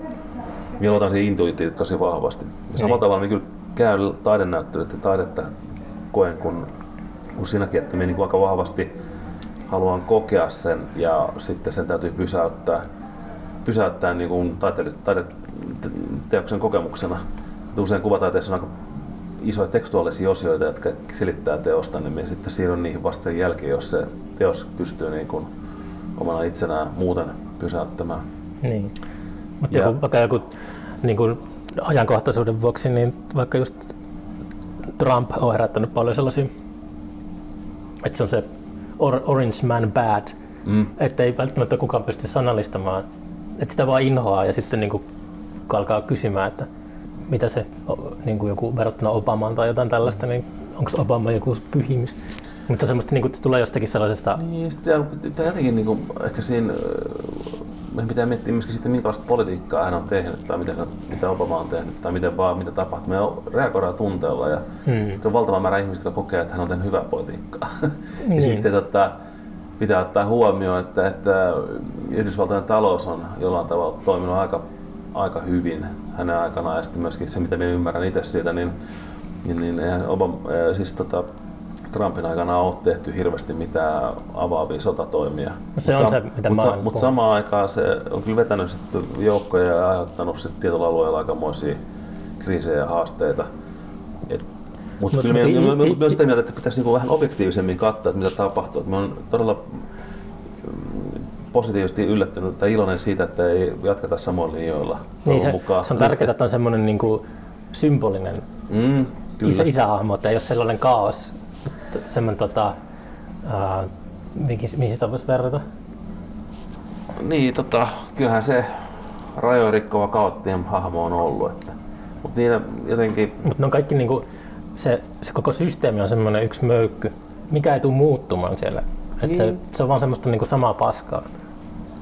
minä luotan siihen intuitiivisesti tosi vahvasti. Ja samalla niin. tavalla niin kyllä käy taidenäyttelyt ja taidetta koen kun, kun sinäkin, että minä niin aika vahvasti haluan kokea sen ja sitten sen täytyy pysäyttää, pysäyttää niin kuin taiteelle, taideteoksen kokemuksena. Usein kuvataiteessa on aika isoja tekstuaalisia osioita, jotka selittää teosta, niin minä sitten siirryn niihin vasta sen jälkeen, jos se teos pystyy niin kuin omana itsenään muuten pysäyttämään. Niin. Mutta joku, vaikka joku niin kuin ajankohtaisuuden vuoksi, niin vaikka just Trump on herättänyt paljon sellaisia, että se on se Orange Man Bad, mm. että ei välttämättä kukaan pysty sanallistamaan, että sitä vaan inhoaa ja sitten niin kuin alkaa kysymään, että mitä se niin kuin joku verrattuna Obamaan tai jotain tällaista, niin onko Obama joku pyhimys? Mutta semmoista, niin kuin, se tulee jostakin sellaisesta... Niin, sitten jotenkin niin kuin, ehkä siinä meidän pitää miettiä myöskin sitten, minkälaista politiikkaa hän on tehnyt tai mitä, mitä Obama on tehnyt tai miten vaan, mitä tapahtuu. Me reagoidaan tunteella ja hmm. on valtava määrä ihmistä, jotka kokee, että hän on tehnyt hyvää politiikkaa. Niin. ja sitten tota, pitää ottaa huomioon, että, että Yhdysvaltojen talous on jollain tavalla toiminut aika, aika hyvin hänen aikanaan ja sitten myöskin se, mitä me ymmärrän itse siitä, niin, niin, niin Obama, siis tota, Trumpin aikana ole tehty hirveästi mitään avaavia sotatoimia. No se on sam- se, mitä mutta, mä Mutta samaan aikaan se on kyllä vetänyt sitten joukkoja ja aiheuttanut sitten tietyllä alueella aikamoisia kriisejä ja haasteita. mutta mut kyllä me, me, me, sitä mieltä, että pitäisi niinku vähän objektiivisemmin katsoa, että mitä tapahtuu. Mä oon todella mm, positiivisesti yllättynyt tai iloinen siitä, että ei jatketa samoilla linjoilla niin se, mukaan. Se on tärkeää, että on semmoinen niin kuin symbolinen mm, Isä, isähahmo, että ei ole sellainen kaos semmoinen, tota, ää, mihin, mihin sitä voisi verrata? Niin, tota, kyllähän se rajoja rikkova kaoottien hahmo on ollut. Että, mutta niillä jotenkin... Mutta ne on kaikki niinku, se, se koko systeemi on semmoinen yksi möykky, mikä ei tule muuttumaan siellä. Et niin. se, se on vaan semmoista niinku samaa paskaa.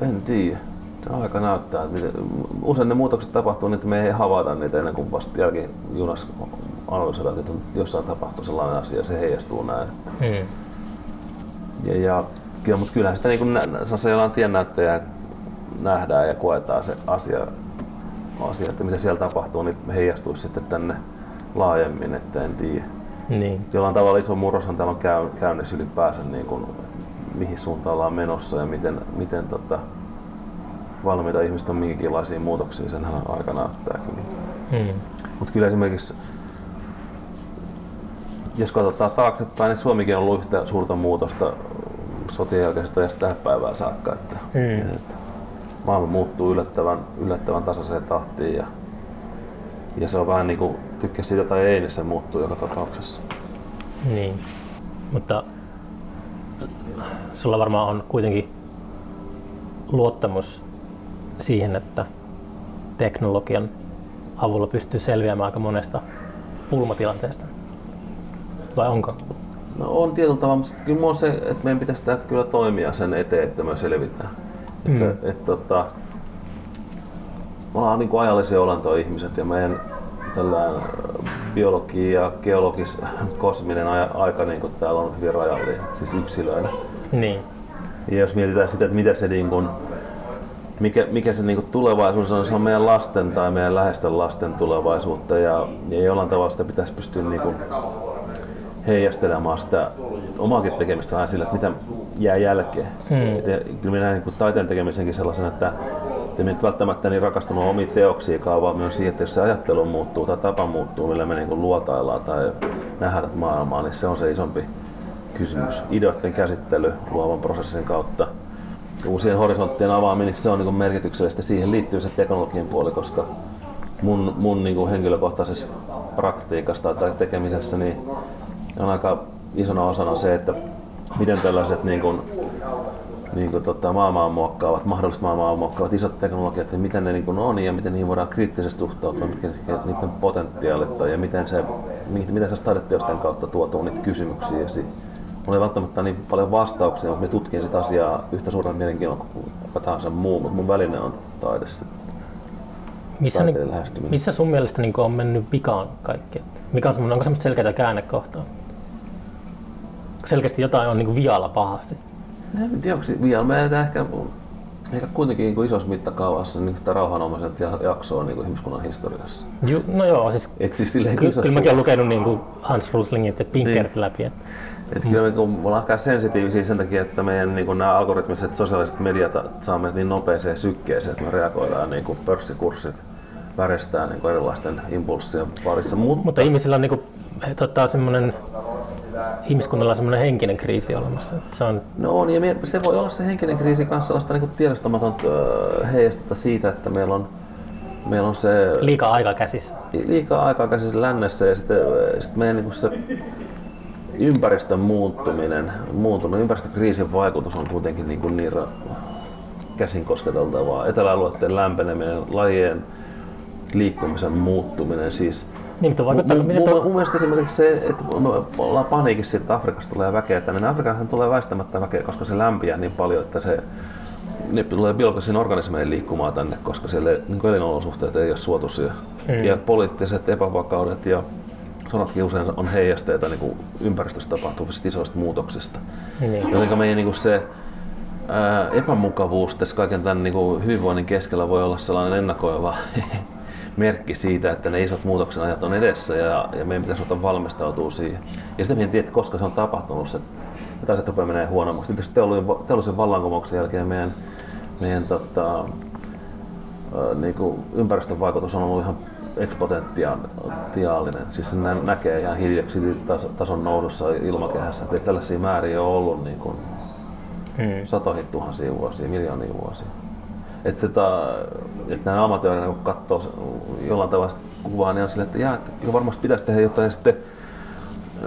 En tiedä. Se aika näyttää, että miten, usein ne muutokset tapahtuu niin, että me ei havaita niitä ennen kuin vasta jälkijunassa analysoida, että jossain tapahtuu sellainen asia, se heijastuu näin. Että. Hmm. Ja, ja kyllä, mutta kyllähän sitä niin jollain tiennäyttäjä nähdään ja koetaan se asia, asia, että mitä siellä tapahtuu, niin heijastuu sitten tänne laajemmin, että en tiedä. Niin. Jollain tavalla iso murroshan täällä on käy, käynnissä ylipäänsä, niin kuin, mihin suuntaan ollaan menossa ja miten, miten tota, valmiita ihmiset on minkälaisiin muutoksiin, senhän aika näyttää kyllä. Hmm. Mutta kyllä esimerkiksi jos katsotaan taaksepäin, niin Suomikin on ollut yhtä suurta muutosta sotien jälkeisestä ja tähän päivään saakka. Että, hmm. että maailma muuttuu yllättävän, yllättävän tasaiseen tahtiin ja, ja se on vähän niin kuin tykkää siitä tai ei, niin se muuttuu joka tapauksessa. Niin, mutta sulla varmaan on kuitenkin luottamus siihen, että teknologian avulla pystyy selviämään aika monesta pulmatilanteesta vai onko? No on tietyllä tavalla, mutta kyllä on se, että meidän pitäisi tehdä kyllä toimia sen eteen, että me selvitään. Mm. Että, että, tota, me ollaan niin kuin ajallisia olentoja ihmiset ja meidän tällainen biologi ja geologis kosminen aika niin kuin täällä on hyvin rajallinen, siis yksilöinä. Niin. Ja jos mietitään sitä, että mitä se niin kuin, mikä, mikä se niin tulevaisuus on, se on meidän lasten tai meidän läheisten lasten tulevaisuutta ja, ja jollain tavalla sitä pitäisi pystyä niin kuin heijastelemaan sitä omaakin tekemistä vähän sillä, että mitä jää jälkeen. Hmm. Et, kyllä minä näen niin taiteen tekemisenkin sellaisen, että en nyt välttämättä niin rakastunut omiin teoksiinkaan, vaan myös siihen, että jos se ajattelu muuttuu tai tapa muuttuu, millä me niin luotaillaan tai nähdään maailmaa, niin se on se isompi kysymys. Ideoiden käsittely luovan prosessin kautta. Uusien horisonttien avaaminen, se on niin merkityksellistä. Siihen liittyy se teknologian puoli, koska mun, mun niin henkilökohtaisessa praktiikasta tai tekemisessä niin on aika isona osana se, että miten tällaiset niin kuin niin kuin, tota, maailmaa muokkaavat, mahdollisesti maailmaa muokkaavat isot teknologiat ja miten ne niin kuin on ja miten niihin voidaan kriittisesti suhtautua, mitkä niiden potentiaalit on ja miten se, miten se taideteosten kautta tuotuu niitä kysymyksiä esiin. Mulla ei välttämättä niin paljon vastauksia, mutta me tutkin sitä asiaa yhtä suurella mielenkiinnolla kuin kuka tahansa muu, mutta mun väline on taide missä, niin, missä sun mielestä niin on mennyt vikaan kaikki? Mikä on onko semmoista selkeää käännekohtaa? Selkeästi jotain on niin vialla pahasti. En tiedä, onko vialla. Me ehkä, ehkä kuitenkin niin isossa mittakaavassa niin sitä rauhanomaiset jaksoa niin ihmiskunnan historiassa. Ju, no joo, siis, Et siis silleen, ky- kyllä mäkin olen lukenut niin kuin Hans Ruslingin ja Pinkert niin. läpi. Että et kyllä me, me ollaan aika sensitiivisiä sen takia, että meidän niin nämä algoritmiset sosiaaliset mediat saamme niin nopeeseen sykkeeseen, että me reagoidaan niin kuin pörssikurssit väristää niin kuin erilaisten impulssien parissa. Mut, Mutta ihmisillä on niin kuin, tota, semmoinen ihmiskunnalla on semmoinen henkinen kriisi olemassa. Että se on... No on, ja se voi olla se henkinen kriisi kanssa sellaista niin tiedostamatonta heijastetta siitä, että meillä on, meillä on se... Liikaa aikaa käsissä. Liikaa aikaa käsissä lännessä ja sitten, sitten meidän niin se ympäristön muuttuminen, muuntunut ympäristökriisin vaikutus on kuitenkin niin, kuin niin käsin kosketeltavaa. Eteläalueiden lämpeneminen, lajien liikkumisen muuttuminen. Siis niin, mutta vaikuttaa, mun, mun, mun, mielestä esimerkiksi se, että me ollaan paniikissa, että Afrikasta tulee väkeä tänne, niin Afrikanhan tulee väistämättä väkeä, koska se lämpiää niin paljon, että se ne tulee biologisiin organismeihin liikkumaan tänne, koska siellä niin elinolosuhteet ei ole suotuisia. Mm. Ja poliittiset epävakaudet ja sodatkin usein on heijasteita niin kuin ympäristössä tapahtuvista isoista muutoksista. Mm. Joten meidän niin kuin se ää, epämukavuus tässä kaiken tämän niin kuin hyvinvoinnin keskellä voi olla sellainen ennakoiva merkki siitä, että ne isot muutoksen ajat on edessä ja, ja meidän pitäisi ottaa valmistautua siihen. Ja sitten meidän tiedä, koska se on tapahtunut, se, että asiat rupeaa menee huonommaksi. Tietysti teollisen vallankumouksen jälkeen meidän, meidän tota, niin kuin ympäristön vaikutus on ollut ihan eksponentiaalinen. Siis se näkee ihan hiilidioksiditason nousussa ilmakehässä, että tällaisia määriä ole ollut niin kuin hmm. satoihin tuhansia vuosia, miljoonia vuosia. Että, tota, että nämä amatöörit kun katsoo jollain tavalla kuvaa, niin on sille, että, jää, että varmasti pitäisi tehdä jotain. Ja sitten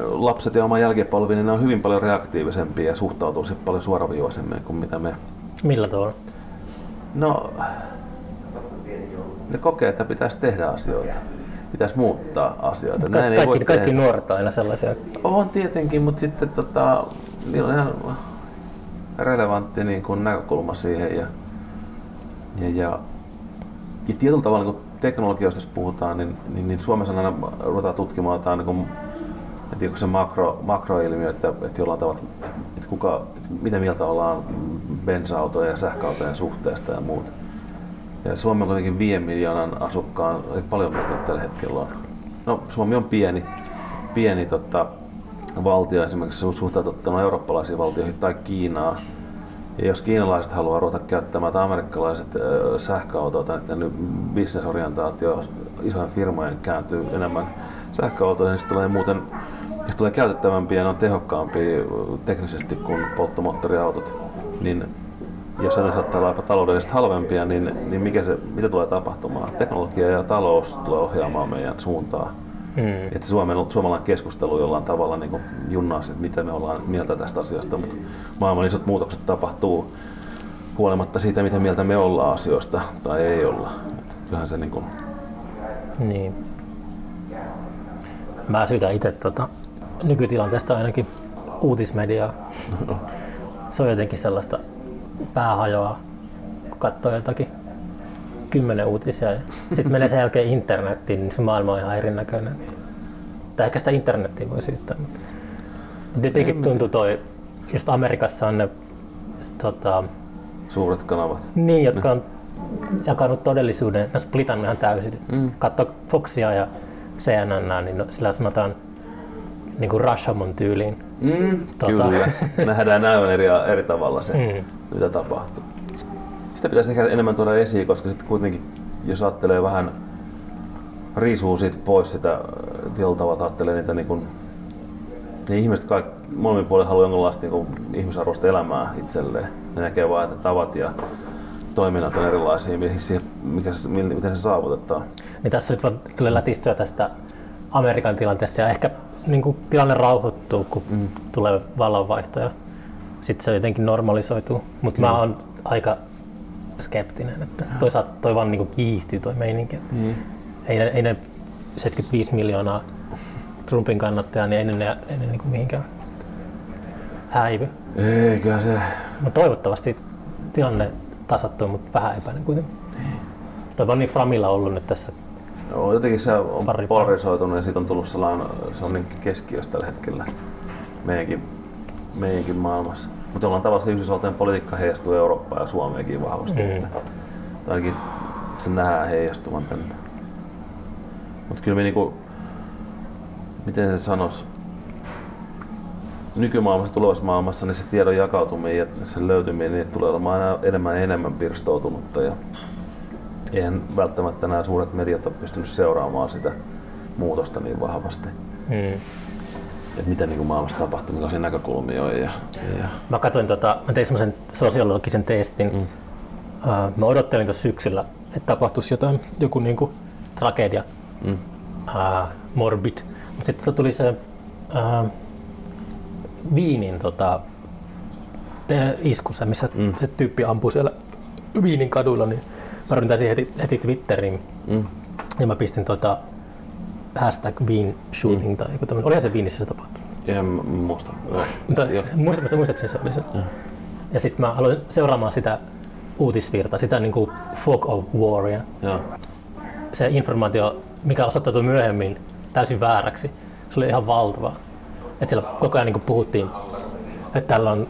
lapset ja oma jälkipolvi, niin ne on hyvin paljon reaktiivisempia ja suhtautuu paljon suoraviivaisemmin kuin mitä me. Millä tavalla? No, ne kokee, että pitäisi tehdä asioita. Pitäisi muuttaa asioita. Ka- Näin kaikki, ei voi kaikki tehdä. nuoret aina sellaisia. On tietenkin, mutta sitten tota, niillä on ihan relevantti niin kuin näkökulma siihen. Ja, ja, ja, ja tietyllä tavalla kun teknologioista jos puhutaan, niin, niin, niin Suomessa aina ruvetaan tutkimaan jotain niin kuin, että se makro, makroilmiö, että, että jollain tavalla, että kuka, että mitä mieltä ollaan bensa-autojen ja sähköautojen suhteesta ja muuta. Ja Suomi on kuitenkin 5 miljoonan asukkaan, paljon meitä tällä hetkellä on. No, Suomi on pieni, pieni tota, valtio esimerkiksi suhteutettuna eurooppalaisiin valtioihin tai Kiinaa. Ja jos kiinalaiset haluaa ruveta käyttämään tai amerikkalaiset äh, sähköautoja tai nyt bisnesorientaatio isojen firmojen kääntyy enemmän sähköautoihin, niin sitten tulee muuten sitten tulee käytettävämpiä ja on tehokkaampia teknisesti kuin polttomoottoriautot, niin jos ne saattaa olla jopa taloudellisesti halvempia, niin, niin mikä se, mitä tulee tapahtumaan? Teknologia ja talous tulee ohjaamaan meidän suuntaa. Hmm. Että Suomen, suomalainen keskustelu jollain tavalla niin junnaa että mitä me ollaan mieltä tästä asiasta, mutta maailman isot muutokset tapahtuu huolimatta siitä, mitä mieltä me ollaan asioista tai ei olla. Että kyllähän se niin kuin... Niin. Mä syytän itse tota, nykytilanteesta ainakin uutismediaa. Se on jotenkin sellaista päähajoa, kun katsoo jotakin kymmenen uutisia ja sitten menee sen jälkeen internettiin, niin se maailma on ihan erinäköinen. Tai ehkä sitä internettiä voi syyttää. Mutta jotenkin tuntuu toi, just Amerikassa on ne tota, suuret kanavat. Niin, jotka on jakanut todellisuuden, ne splitannut ihan täysin. Mm. Katso Foxia ja CNN, niin no, sillä sanotaan niin kuin Rashamon tyyliin. Mm, tota. Kyllä, nähdään aivan eri, eri tavalla se, mm. mitä tapahtuu. Sitä pitäisi ehkä enemmän tuoda esiin, koska sitten kuitenkin, jos ajattelee vähän, riisuu siitä pois sitä tietyllä tavalla, ajattelee niitä niin kuin, niin ihmiset kaikki, molemmin puolin haluaa jonkinlaista niin ihmisarvoista elämää itselleen. Ne näkee vain, että tavat ja toiminnat on erilaisia, mikä se, miten se saavutetaan. Niin tässä nyt voi kyllä lätistyä tästä Amerikan tilanteesta ja ehkä niin kuin tilanne rauhoittuu, kun mm. tulee vallanvaihto ja sitten se jotenkin normalisoituu. Mutta mä oon aika skeptinen, että toisaalta toi vaan niinku kiihtyy toi meininki. Niin. Ei, ne, ei ne 75 miljoonaa Trumpin kannattajaa, niin ei ne, ei ne niinku mihinkään häivy. Ei, kyllä se... No toivottavasti tilanne tasattuu, mutta vähän epäilen kuitenkin. Toi on niin Framilla ollut nyt tässä. Joo, jotenkin se on Pari- polarisoitunut ja siitä on tullut sellainen, se on niin keskiössä tällä hetkellä meidänkin, meidänkin maailmassa. Mutta jollain tavalla se Yhdysvaltojen politiikka heijastuu Eurooppaan ja Suomeenkin vahvasti. Mm. Että, tai ainakin se nähdään heijastuvan tänne. Mutta kyllä me niinku, miten se sanois, nykymaailmassa, tulevassa maailmassa, niin se tiedon jakautuminen ja sen löytyminen niin tulee olemaan aina enemmän ja enemmän pirstoutunutta. Ja eihän välttämättä nämä suuret mediat ole pystynyt seuraamaan sitä muutosta niin vahvasti. Mm. Että mitä niin kuin maailmassa tapahtuu, millaisia näkökulmia on. Ja, ja. Mä katsoin, tota, mä tein semmoisen sosiologisen testin. Mm. Uh, mä odottelin tuossa syksyllä, että tapahtuisi jotain, joku niinku tragedia, Mm. uh, morbid. Mutta sitten tuli se uh, Viinin tota, te- isku, se, missä mm. se tyyppi ampui siellä Viinin kaduilla, niin mä ryntäsin heti, heti Twitteriin Mm. ja mä pistin tota, hashtag Wien shooting mm. tai joku tämmöinen. Olihan se Viinissä se tapahtunut. En muista. Mutta Joo. muistaakseni, se oli se. Ja sitten mä aloin seuraamaan sitä uutisvirtaa, sitä niin kuin fog of waria. Se informaatio, mikä osoittautui myöhemmin täysin vääräksi, se oli ihan valtava. Että siellä koko ajan niin kuin puhuttiin, että täällä on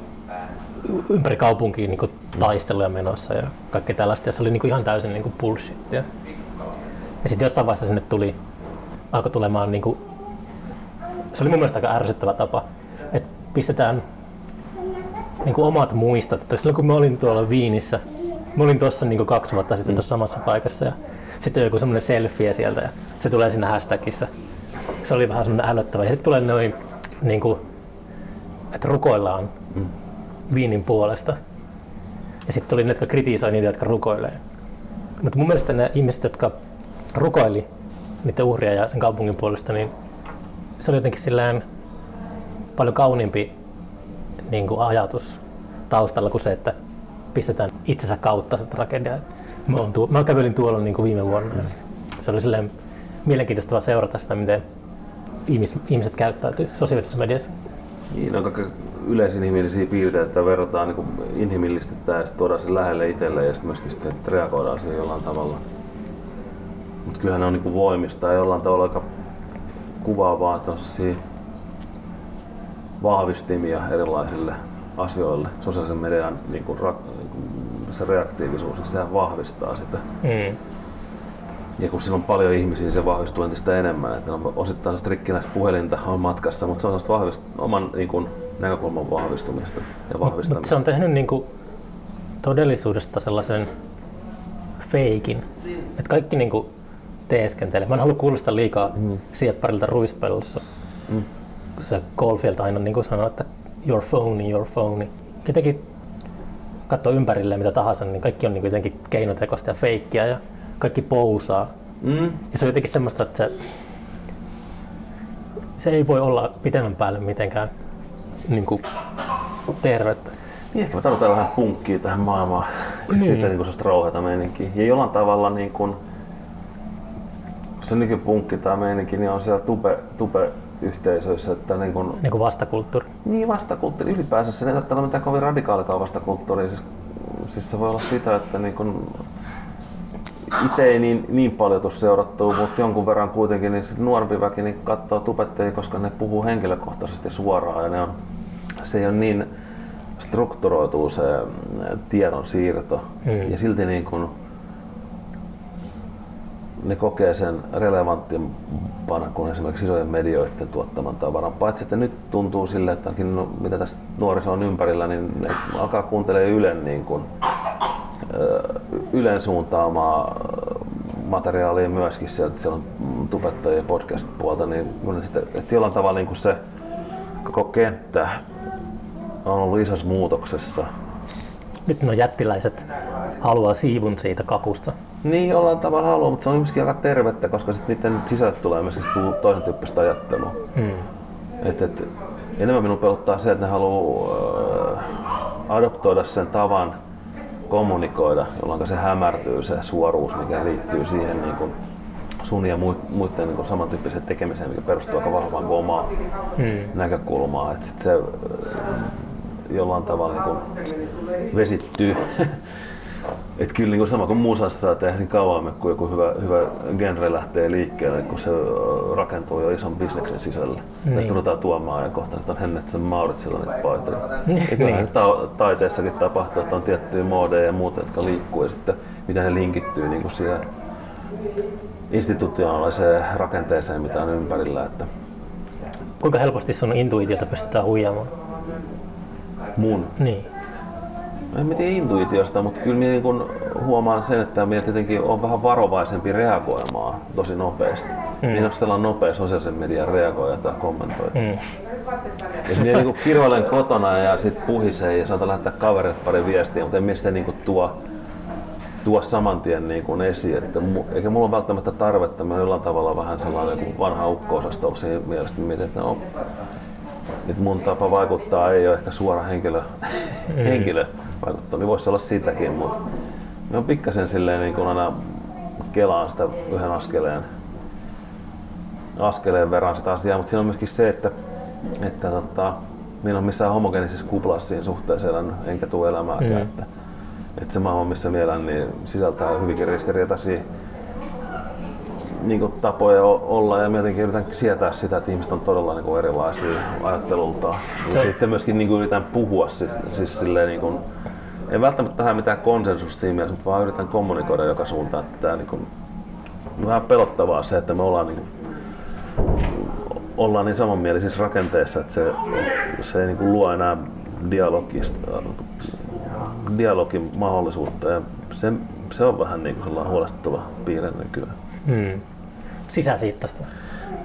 ympäri kaupunkia niin kuin taisteluja menossa ja kaikki tällaista. Ja se oli niin kuin ihan täysin niin kuin bullshittia. Ja sitten jossain vaiheessa sinne tuli, alkoi tulemaan niin kuin, se oli mun mielestä aika ärsyttävä tapa, että pistetään niin kuin omat muistot. Että silloin kun mä olin tuolla Viinissä, mä olin tuossa niin kaksi vuotta sitten tuossa samassa paikassa ja sitten joku semmoinen selfie sieltä ja se tulee siinä hashtagissa. Se oli vähän semmoinen älyttävä. Ja sitten tulee noin, niin kuin, että rukoillaan Mm. Viinin puolesta. Ja sitten tuli ne, jotka kritisoi niitä, jotka rukoilee. Mutta mun mielestä ne ihmiset, jotka rukoili niiden uhria ja sen kaupungin puolesta, niin se oli jotenkin sillään paljon kauniimpi niin kuin ajatus taustalla kuin se, että pistetään itsensä kautta se tragedia. Mä, oon tuo, mä kävelin tuolla niin kuin viime vuonna. Eli se oli silleen mielenkiintoista seurata sitä, miten ihmis, ihmiset käyttäytyy sosiaalisessa mediassa. Niin, on kaikki yleisinhimillisiä piirteitä, että verrataan, niin inhimillistetään ja sitten tuodaan se lähelle itselle ja sitten myöskin sitten reagoidaan siihen jollain tavalla. Mutta kyllähän ne on niin voimista ja jollain tavalla aika kuvaavaa, että on vahvistimia erilaisille asioille. Sosiaalisen median niin kuin, ra, niin kuin, se reaktiivisuus, niin sehän vahvistaa sitä. Mm. Ja kun siinä on paljon ihmisiä, niin se vahvistuu entistä enemmän. Että on osittain sitä rikkinäistä puhelinta on matkassa, mutta se on vahvist- oman niin kuin, näkökulman vahvistumista ja vahvistamista. se on tehnyt niin kuin todellisuudesta sellaisen feikin, että kaikki niin kuin teeskentelee. Mä en halua kuulostaa liikaa mm. siepparilta ruispellossa. Mm. kun Se Goldfield aina niin kuin sanoo, että your phony, your phony. Jotenkin katsoo ympärilleen mitä tahansa, niin kaikki on niin kuin jotenkin keinotekoista ja feikkiä ja kaikki pousaa. Mm. Ja se on jotenkin semmoista, että se, se ei voi olla pitemmän päälle mitenkään niin kuin tervettä. Niin ehkä me tarvitaan vähän punkkia tähän maailmaan. Siis Niin. Sitä niin kuin sellaista rauhata meininkiä. Ja jollain tavalla niin kuin, se nykypunkki tai meininki niin on siellä tube, tube yhteisöissä, että niin kuin, Niin kuin vastakulttuuri. Niin vastakulttuuri ylipäänsä, se ei olla mitään kovin radikaalikaan vastakulttuuria. Siis, siis se voi olla sitä, että niin kun itse ei niin, niin paljon tule seurattua, mutta jonkun verran kuitenkin niin nuorempi väki niin katsoo tubettajia, koska ne puhuu henkilökohtaisesti suoraan ja ne on, se ei ole niin strukturoituu se mm, tiedon siirto. Mm. Ja silti niin kun ne kokee sen relevanttimpana kuin esimerkiksi isojen medioiden tuottaman tavaran. Paitsi että nyt tuntuu sille, että ainakin no, mitä tässä nuoriso on ympärillä, niin ne alkaa kuuntelemaan Ylen, niin kuin, Ylen suuntaamaa materiaalia myöskin sieltä, siellä on tubettajia ja podcast-puolta, niin sitten, että jollain tavalla niin kuin se koko kenttä on ollut isossa muutoksessa. Nyt nuo jättiläiset haluaa siivun siitä kakusta. Niin, jollain tavalla haluaa, mutta se on myöskin aika tervettä, koska sitten niiden sisälle tulee myöskin toisen tyyppistä ajattelua. Hmm. Et, et, enemmän minun pelottaa se, että ne haluaa äh, adoptoida sen tavan kommunikoida, jolloin se hämärtyy se suoruus, mikä liittyy siihen niin kuin sun ja muiden niin samantyyppiseen tekemiseen, mikä perustuu aika vahvaan omaa hmm. näkökulmaa. Että sit se jollain tavalla niin kuin vesittyy. Et kyllä niin sama kuin musassa, että eihän siinä kauan kun joku hyvä, hyvä genre lähtee liikkeelle, kun se rakentuu jo ison bisneksen sisälle. Niin. Tästä ruvetaan tuomaan ja kohta että on Hennetsen Mauritsilla niitä paitoja. Niin. Ja kyllä niin. ta- taiteessakin tapahtuu, että on tiettyjä modeja ja muuta, jotka liikkuu ja sitten miten ne linkittyy niin kuin siihen institutionaaliseen rakenteeseen, mitä on ympärillä. Että Kuinka helposti sun intuitiota pystytään huijaamaan? Mun? Niin. En mä tiedä intuitiosta, mutta kyllä minä niin huomaan sen, että minä tietenkin on vähän varovaisempi reagoimaan tosi nopeasti. Mm. Niin on sellainen nopea sosiaalisen median reagoija tai kommentoija. Mm. Ja minä niin kirjoilen kotona ja sitten puhisee ja saatan lähettää kaverille pari viestiä, mutta en minä sitä niin tuo, tuo saman tien niin kuin esiin. Että, eikä mulla ole välttämättä tarvetta, mä jollain tavalla vähän sellainen kuin vanha ukko-osasto siinä mielestä, mietin, että no, nyt mun tapa vaikuttaa ei ole ehkä suora henkilö, mm. henkilö vaikuttaa, niin voisi olla sitäkin, mutta me on pikkasen silleen niin kuin aina kelaan sitä yhden askeleen, askeleen verran sitä asiaa, mutta siinä on myöskin se, että, että tota, minä on missään homogeenisessa kuplassa siinä suhteessa elänyt, enkä tule elämääkään. Mm. Että, että se maailma, missä mielän, niin sisältää hyvinkin ristiriitaisia niin kuin, tapoja olla ja mä jotenkin yritän sietää sitä, että ihmiset on todella niin kuin, erilaisia ajattelulta. Ja sitten myöskin niin kuin, yritän puhua siis, siis silleen, niin kuin, ei välttämättä tähän mitään konsensusta siinä mielessä, mutta vaan yritän kommunikoida joka suuntaan. Että tämä niin kuin, on vähän pelottavaa se, että me ollaan niin, ollaan niin samanmielisissä rakenteissa, että se, se ei niin kuin luo enää dialogista, dialogin mahdollisuutta ja se, se on vähän niin kuin huolestuttava piirre nykyään. Hmm sisäsiittosta?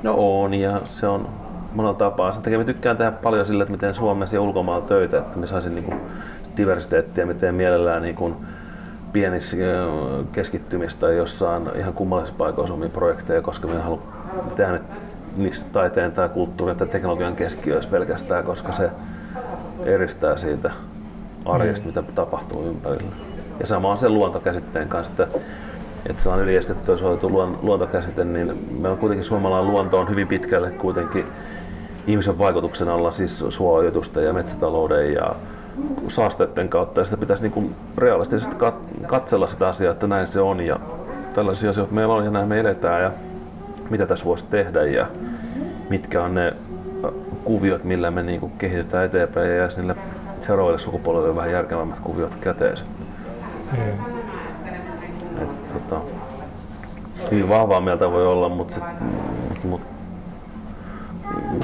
No on ja se on monella tapaa. Sen takia mä tykkään tehdä paljon sille, että miten Suomessa ja ulkomailla töitä, että me saisin niin diversiteettiä, miten mielellään niin kuin pienissä keskittymistä jossain ihan kummallisissa paikoissa omia projekteja, koska minä haluan tehdä niistä taiteen tai kulttuurin tai teknologian keskiössä pelkästään, koska se eristää siitä arjesta, mm. mitä tapahtuu ympärillä. Ja sama on sen luontokäsitteen kanssa, että että se on yliestetty soitu luontokäsite, niin meillä on kuitenkin suomalainen luonto on hyvin pitkälle kuitenkin ihmisen vaikutuksen alla, siis suojoitusta ja metsätalouden ja saasteiden kautta. Ja sitä pitäisi niin kuin realistisesti katsella sitä asiaa, että näin se on ja tällaisia asioita meillä on ja näin me eletään ja mitä tässä voisi tehdä ja mitkä on ne kuviot, millä me niin kuin kehitetään eteenpäin ja jäisi niille seuraaville sukupolville vähän järkevämmät kuviot käteen. Hmm tota, hyvin vahvaa mieltä voi olla, mutta se, mut,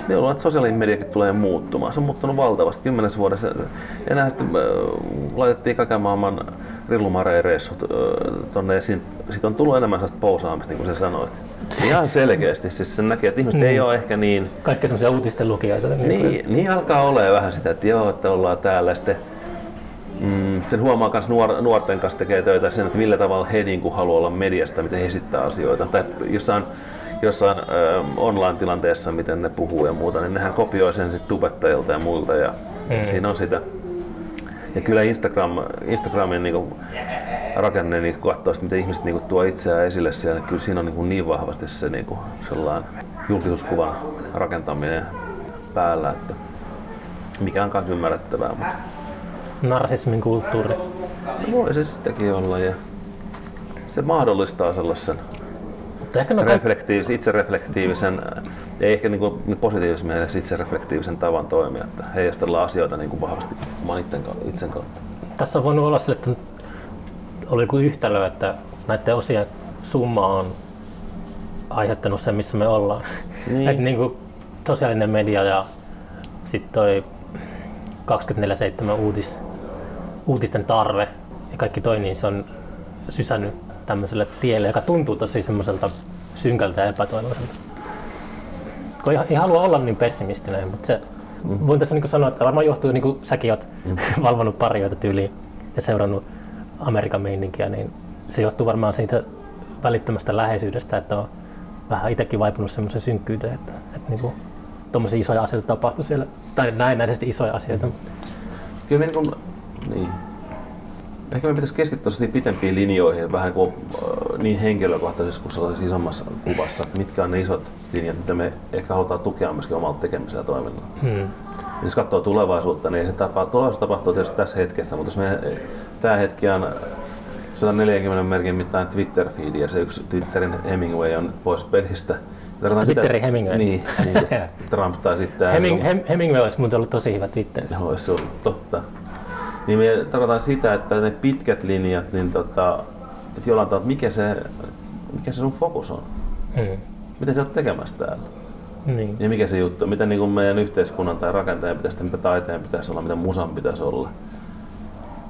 luulen, että sosiaalinen mediakin tulee muuttumaan. Se on muuttunut valtavasti. Kymmenessä vuodessa enää sitten äh, laitettiin kaiken maailman rillumareisut äh, tonne ja siitä on tullut enemmän sellaista pousaamista, niin kuin sä sanoit. Ihan selkeästi. Siis sen näkee, että ihmiset mm. ei ole ehkä niin... Kaikki semmoisia uutisten lukijoita. Niin, niin, niin alkaa olla vähän sitä, että joo, että ollaan täällä. Sitten Mm, sen huomaa myös nuor, nuorten kanssa tekee töitä sen, että millä tavalla he niin kuin, haluaa olla mediasta, miten he esittää asioita. Tai jossain, jossain äh, online-tilanteessa, miten ne puhuu ja muuta, niin nehän kopioi sen sitten tubettajilta ja muilta. Ja mm. Siinä on sitä. Ja kyllä Instagram, Instagramin niin kuin, rakenne, niin kun katsoo, miten ihmiset niin kuin, tuo itseään esille siellä, niin kyllä siinä on niin, kuin, niin vahvasti se niin kuin, sellainen julkisuuskuvan rakentaminen päällä, että mikä on myös ymmärrettävää. Mutta narsismin kulttuuri. Voi se sitäkin olla ja se mahdollistaa sellaisen ehkä no reflektiivis, itsereflektiivisen, ei ehkä niin positiivisen mielessä itsereflektiivisen tavan toimia, että heijastellaan asioita niin kuin vahvasti oman itsen kautta. Tässä on voinut olla sille, että oli kuin yhtälö, että näiden osien summa on aiheuttanut sen, missä me ollaan. Niin. että niin kuin sosiaalinen media ja sitten toi 24-7 uudis, uutisten tarve ja kaikki toi, niin se on sysännyt tämmöiselle tielle, joka tuntuu tosi semmoiselta synkältä ja epätoivoiselta. Kun ei, ei halua olla niin pessimistinen, mutta se, mm. voin tässä niin sanoa, että varmaan johtuu, niin kuin säkin oot mm. valvonut parioita tyyliin ja seurannut Amerikan meininkiä, niin se johtuu varmaan siitä välittömästä läheisyydestä, että on vähän itsekin vaipunut semmoisen synkkyyteen, että, että niin kuin, tuommoisia isoja asioita tapahtuu siellä, tai näin näisesti isoja asioita. Kyllä niin kuin Niin. Ehkä me pitäisi keskittyä siihen pitempiin linjoihin, vähän kuin, äh, niin henkilökohtaisesti kuin sellaisessa isommassa kuvassa, että mitkä on ne isot linjat, mitä me ehkä halutaan tukea myöskin omalta tekemisellä ja toiminnalla. Hmm. Jos katsoo tulevaisuutta, niin se tapa, tulevaisuus tapahtuu tietysti tässä hetkessä, mutta jos me, tämä hetki on 140 merkin mittainen Twitter-feed ja se yksi Twitterin Hemingway on pois pelistä. Twitterin Hemingway? Niin, niin Trump tai sitten... Heming, Hem, Hemingway olisi muuten ollut tosi hyvä Twitterissä. Joo, olisi ollut totta. Niin me tarkoitan sitä, että ne pitkät linjat, niin tota, että jollain tavalla, mikä se, mikä se sun fokus on? Hmm. Mitä sä oot tekemässä täällä? Niin. Ja mikä se juttu, mitä niin kuin meidän yhteiskunnan tai rakentajan pitäisi, mitä taiteen pitäisi olla, mitä musan pitäisi olla.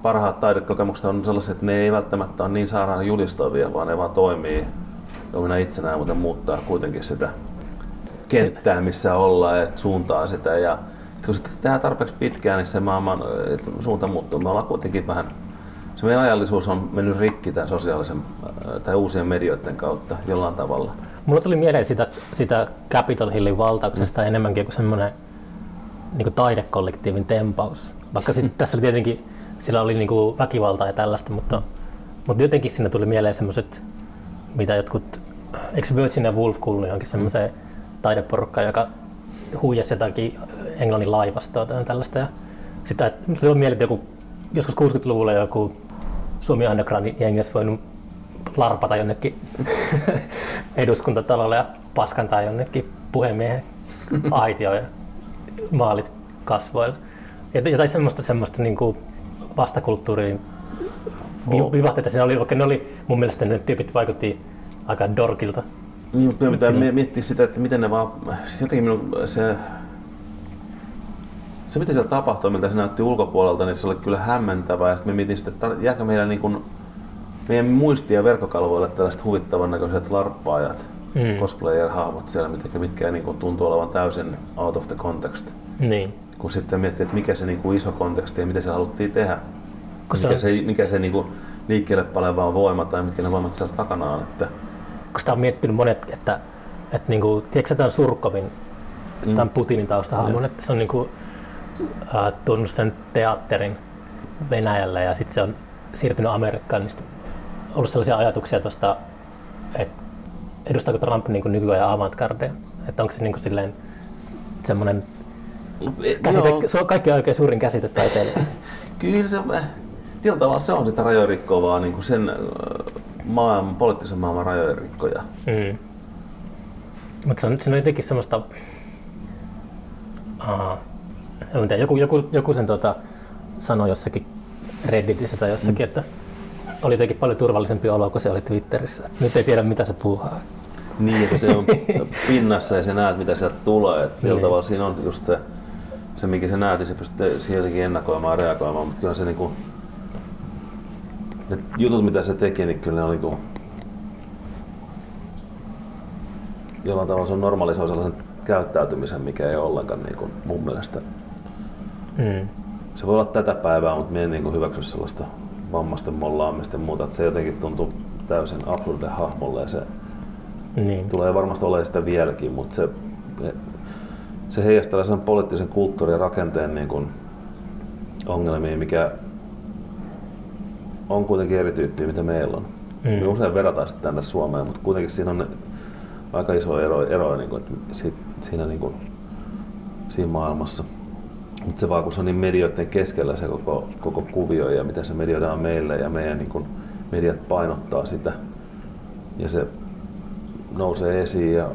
Parhaat taidekokemukset on sellaiset, että ne ei välttämättä ole niin sairaan julistavia, vaan ne vaan toimii omina itsenään, mutta muuttaa kuitenkin sitä kenttää, missä ollaan ja suuntaa sitä. Ja kun sitä tehdään tarpeeksi pitkään, niin se maailman suunta muuttuu. Me ollaan kuitenkin vähän, se meidän ajallisuus on mennyt rikki tämän sosiaalisen tai uusien medioiden kautta jollain tavalla. Mulla tuli mieleen sitä, sitä Capitol Hillin valtauksesta mm. enemmänkin kuin semmoinen niin taidekollektiivin tempaus. Vaikka siis tässä oli tietenkin, sillä oli niin kuin väkivaltaa ja tällaista, mutta, mutta jotenkin siinä tuli mieleen semmoiset, mitä jotkut, eikö Virginia Woolf kuulunut johonkin semmoiseen mm. taideporukkaan, joka huijasi jotakin Englannin laivastoa tai tällaista. Ja sitä, se on mieleen, että joku, joskus 60-luvulla joku Suomi Undergroundin jengi olisi voinut larpata jonnekin eduskuntatalolle ja paskantaa jonnekin puhemiehen aitioon ja maalit kasvoilla. Jotain semmoista, semmoista niin kuin vastakulttuuriin vivahteita siinä oli, vaikka ne oli mun mielestä ne tyypit vaikutti aika dorkilta. Niin, mutta pitää miettiä sitä, että miten ne vaan, siis jotenkin minun se, se mitä siellä tapahtui, miltä se näytti ulkopuolelta, niin se oli kyllä hämmentävää. Ja sitten me mietin että jääkö meillä niin kuin, meidän muistia verkkokalvoille tällaiset huvittavan näköiset larppaajat, mm. cosplayer-hahmot siellä, mitkä, mitkä niin kuin, tuntuu olevan täysin out of the context. Niin. Kun sitten miettii, että mikä se niin kuin, iso konteksti ja mitä se haluttiin tehdä. Kun mikä se, on... mikä se niin kuin, liikkeelle paleva voima tai mitkä ne voimat siellä takana on. Että... Kun sitä on miettinyt monet, että, että niin kuin, tiedätkö tämän Surkovin, mm. tämän Putinin taustahahmon, mm. että se on niin kuin, äh, tunnut sen teatterin Venäjällä ja sitten se on siirtynyt Amerikkaan, niin ollut sellaisia ajatuksia tuosta, että edustaako Trump niin nykyajan avantgardea? Että onko se niin kuin silleen semmoinen käsite, se on kaikki oikein suurin käsite taiteelle. Kyllä se, tietyllä tavalla se on sitä rajojen rikkovaa, niin kuin sen maailman, poliittisen maailman rajojen rikkoja. Mm. Mutta se on, se on jotenkin semmoista, Aha. En tiedä, joku, joku, joku sen tota, sanoi jossakin Redditissä tai jossakin, mm. että oli jotenkin paljon turvallisempi olo, kun se oli Twitterissä. Nyt ei tiedä, mitä se puuhaa. Niin, että se on pinnassa ja sä näet, mitä sieltä tulee. Että niin. tavalla siinä on just se, se mikä se näet, se pystyy sieltäkin ennakoimaan ja reagoimaan, mutta kyllä se niinku, ne jutut, mitä se teki, niin kyllä ne on niinku, jollain tavalla se on normalisoi sellaisen käyttäytymisen, mikä ei ole ollenkaan niin kuin mun mielestä. Mm. Se voi olla tätä päivää, mutta me en niin hyväksy sellaista vammaisten mollaamista ja muuta. Että se jotenkin tuntuu täysin absurde hahmolle ja se niin. tulee varmasti olemaan sitä vieläkin, mutta se, se heijastaa sen poliittisen kulttuurin ja rakenteen niin kuin ongelmia, mikä on kuitenkin erityyppiä, mitä meillä on. Mm. Me usein verrataan sitä tänne Suomeen, mutta kuitenkin siinä on aika iso ero, ero niin kuin, siinä, niin kuin, siinä maailmassa. Mutta se vaan kun se on niin medioiden keskellä se koko, koko kuvio ja miten se medioidaan meille ja meidän niin kun, mediat painottaa sitä ja se nousee esiin ja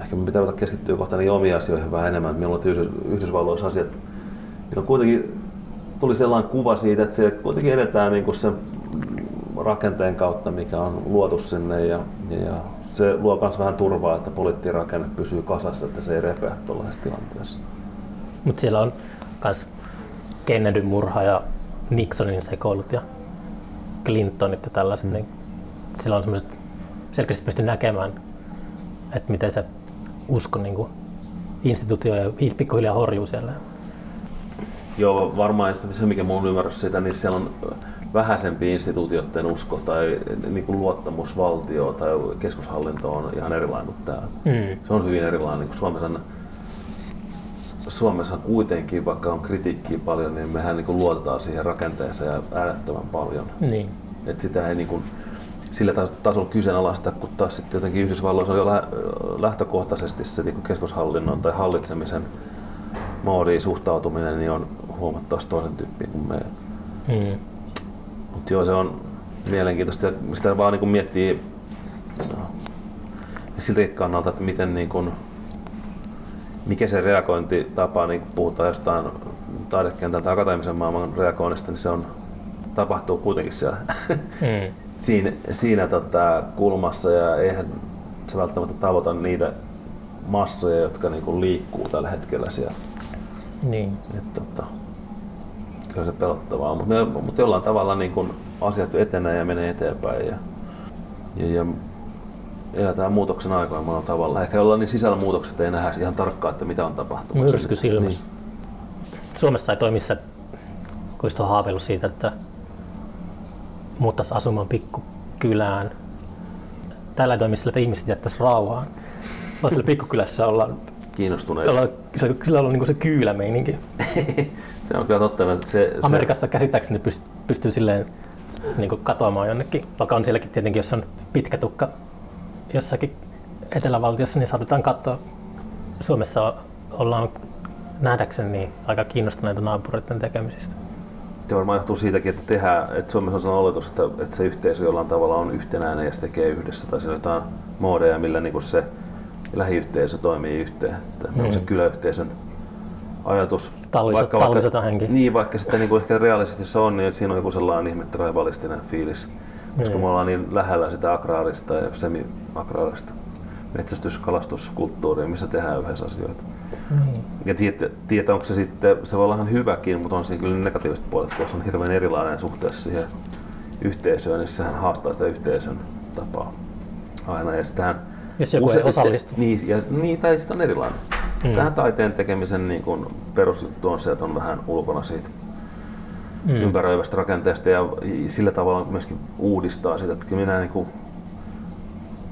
ehkä me pitää keskittyä kohta niin omiin asioihin vähän enemmän. Meillä on Yhdys, Yhdysvalloissa asiat, niin on kuitenkin tuli sellainen kuva siitä, että se kuitenkin edetään niin kuin sen rakenteen kautta, mikä on luotu sinne ja, ja se luo myös vähän turvaa, että poliittinen rakenne pysyy kasassa, että se ei repeä tuollaisessa tilanteessa. Mutta siellä on myös Kennedyn murha ja Nixonin sekoilut ja Clintonit ja tällaiset, niin sillä on semmoiset, selkeästi pysty näkemään, että miten se usko niin kuin, instituutio ja pikkuhiljaa horjuu siellä. Joo, varmaan se mikä mun ymmärrys siitä, niin siellä on vähäisempi instituutioiden usko tai niin kuin luottamus valtioon tai keskushallintoon on ihan erilainen kuin täällä. Mm. Se on hyvin erilainen. Niin kuin Suomessa Suomessa kuitenkin, vaikka on kritiikkiä paljon, niin mehän niin kuin luotetaan siihen rakenteeseen ja äärettömän paljon. Niin. Et sitä ei niin kuin sillä tasolla kyseenalaista, kun taas sitten jotenkin Yhdysvalloissa on jo lähtökohtaisesti se niin keskushallinnon tai hallitsemisen moodiin suhtautuminen niin on huomattavasti toisen tyyppiä kuin meillä. Mm. Mutta joo, se on mielenkiintoista, mistä vaan niin miettii no, siltäkin kannalta, että miten niin kuin, mikä se reagointitapa, niin kun puhutaan jostain taidekentän tai akateemisen maailman reagoinnista, niin se on, tapahtuu kuitenkin siellä mm. siinä, siinä tota, kulmassa ja eihän se välttämättä tavoita niitä massoja, jotka niinku liikkuu tällä hetkellä siellä. Niin. Et, tota, kyllä se pelottavaa, mutta mut jollain tavalla niin asiat etenee ja menee eteenpäin. Ja, ja, ja eletään muutoksen aikoina monella tavalla. Ehkä ollaan niin sisällä muutokset ei nähdä ihan tarkkaan, että mitä on tapahtunut. Myrsky silmässä. Niin. Suomessa ei toimi se, kun on haaveillut siitä, että muuttaisi asumaan pikkukylään. Täällä ei toimi sillä, että ihmiset jättäisi rauhaan. Vaan sillä pikkukylässä ollaan kiinnostuneita. Olla, se, sillä on niin se kyylä meininki. se on kyllä totta. Että se, Amerikassa se... käsittääkseni pystyy, pystyy silleen niin katoamaan jonnekin, vaikka on sielläkin tietenkin, jos on pitkä tukka jossakin etelävaltiossa, niin saatetaan katsoa. Suomessa ollaan nähdäkseni niin aika kiinnostuneita naapureiden tekemisistä. Se varmaan johtuu siitäkin, että, tehdään, että Suomessa on sellainen oletus, että, että se yhteisö jollain tavalla on yhtenäinen ja se tekee yhdessä. Tai siinä on jotain moodeja, millä niin se lähiyhteisö toimii yhteen. Että mm. on se kyläyhteisön ajatus. vaikka, vaikka, henki. Niin, vaikka sitten niin kuin ehkä realistisesti se on, niin että siinä on joku sellainen ihmettä raivalistinen fiilis. Koska mm. me ollaan niin lähellä sitä agraarista ja semi-agraarista metsästys- missä tehdään yhdessä asioita. Mm. Ja tietää, tiet, onko se sitten, se voi olla ihan hyväkin, mutta on siinä kyllä negatiiviset puolet, kun se on hirveän erilainen suhteessa siihen yhteisöön, niin sehän haastaa sitä yhteisön tapaa aina. Ja sitähän jos joku use, ei osallistu. Niin, ja, niin, tai sitten on erilainen. Mm. Tähän taiteen tekemisen niin kuin perusjuttu on se, että on vähän ulkona siitä mm. ympäröivästä rakenteesta ja sillä tavalla myöskin uudistaa sitä. Että minä niin kuin,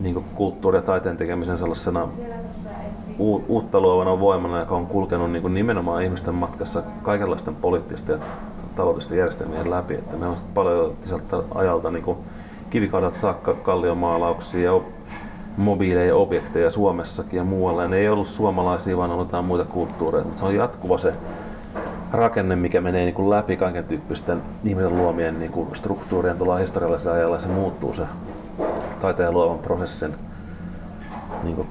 niin kuin kulttuuri- ja taiteen tekemisen sellaisena u- uutta luovana voimana, joka on kulkenut niin kuin nimenomaan ihmisten matkassa kaikenlaisten poliittisten ja taloudellisten järjestelmien läpi. Että meillä on paljon sieltä ajalta niin kuin kivikaudelta saakka kalliomaalauksia ja mobiileja objekteja Suomessakin ja muualla. Ne ei ollut suomalaisia, vaan on jotain muita kulttuureja. Mutta se on jatkuva se rakenne, mikä menee niin kuin läpi kaiken tyyppisten ihmisen luomien niin kuin struktuurien tuolla historiallisella ajalla. Se muuttuu se taiteen luovan prosessin niin kuin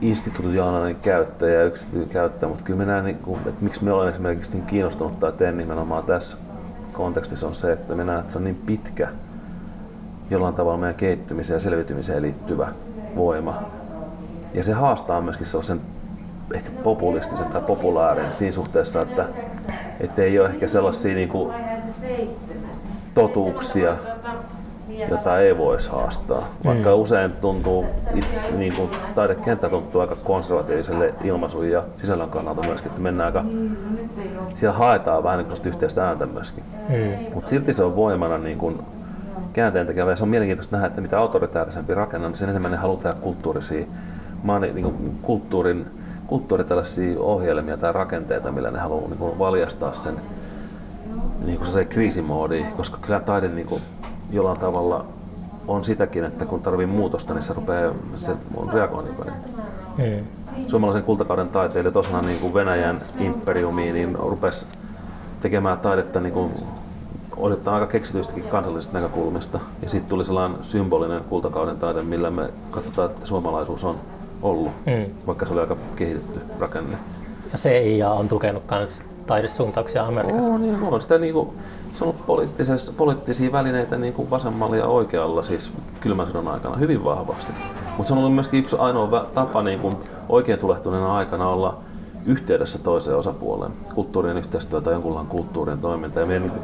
institutionaalinen käyttäjä ja yksityinen käyttäjä, mutta kyllä minä, niin kuin, että miksi me olen esimerkiksi niin kiinnostunut tai teen nimenomaan tässä kontekstissa on se, että minä näen, että se on niin pitkä jollain tavalla meidän kehittymiseen ja selviytymiseen liittyvä voima. Ja se haastaa myöskin sellaisen ehkä populistisen tai populaarin siinä suhteessa, että, että ei ole ehkä sellaisia niin kuin, totuuksia, jota ei voisi haastaa. Vaikka mm. usein tuntuu, niin kuin taidekenttä tuntuu aika konservatiiviselle ilmaisun ja sisällön kannalta myöskin, että mennään aika, siellä haetaan vähän niin yhteistä ääntä myöskin. Mm. Mutta silti se on voimana niin kuin käänteen tekevä ja se on mielenkiintoista nähdä, että mitä autoritäärisempi rakenne, niin sen enemmän ne haluaa tehdä kulttuurisia, maani, niin kuin kulttuurin, kulttuuri tällaisia ohjelmia tai rakenteita, millä ne haluaa niin kuin valjastaa sen niin kuin se kriisimoodi, koska kyllä taide niin kuin jollain tavalla on sitäkin, että kun tarvii muutosta, niin se rupeaa, se on reagoinnin Mm. Suomalaisen kultakauden taiteilijat osana niin kuin Venäjän imperiumiin niin rupesi tekemään taidetta niin kuin osittain aika keksityistäkin kansallisista näkökulmista. Ja sitten tuli sellainen symbolinen kultakauden taide, millä me katsotaan, että suomalaisuus on ollut, mm. vaikka se oli aika kehitetty rakenne. Ja CIA on tukenut myös taidesuuntauksia Amerikassa. On, niin on. Sitä, niin kuin, se on ollut poliittisia välineitä niin kuin vasemmalla ja oikealla siis kylmän sodan aikana hyvin vahvasti. Mutta se on ollut myöskin yksi ainoa tapa niin kuin oikein tulehtuneena aikana olla yhteydessä toiseen osapuoleen. Kulttuurien yhteistyö tai jonkunlainen kulttuurien toiminta. Ja meidän niin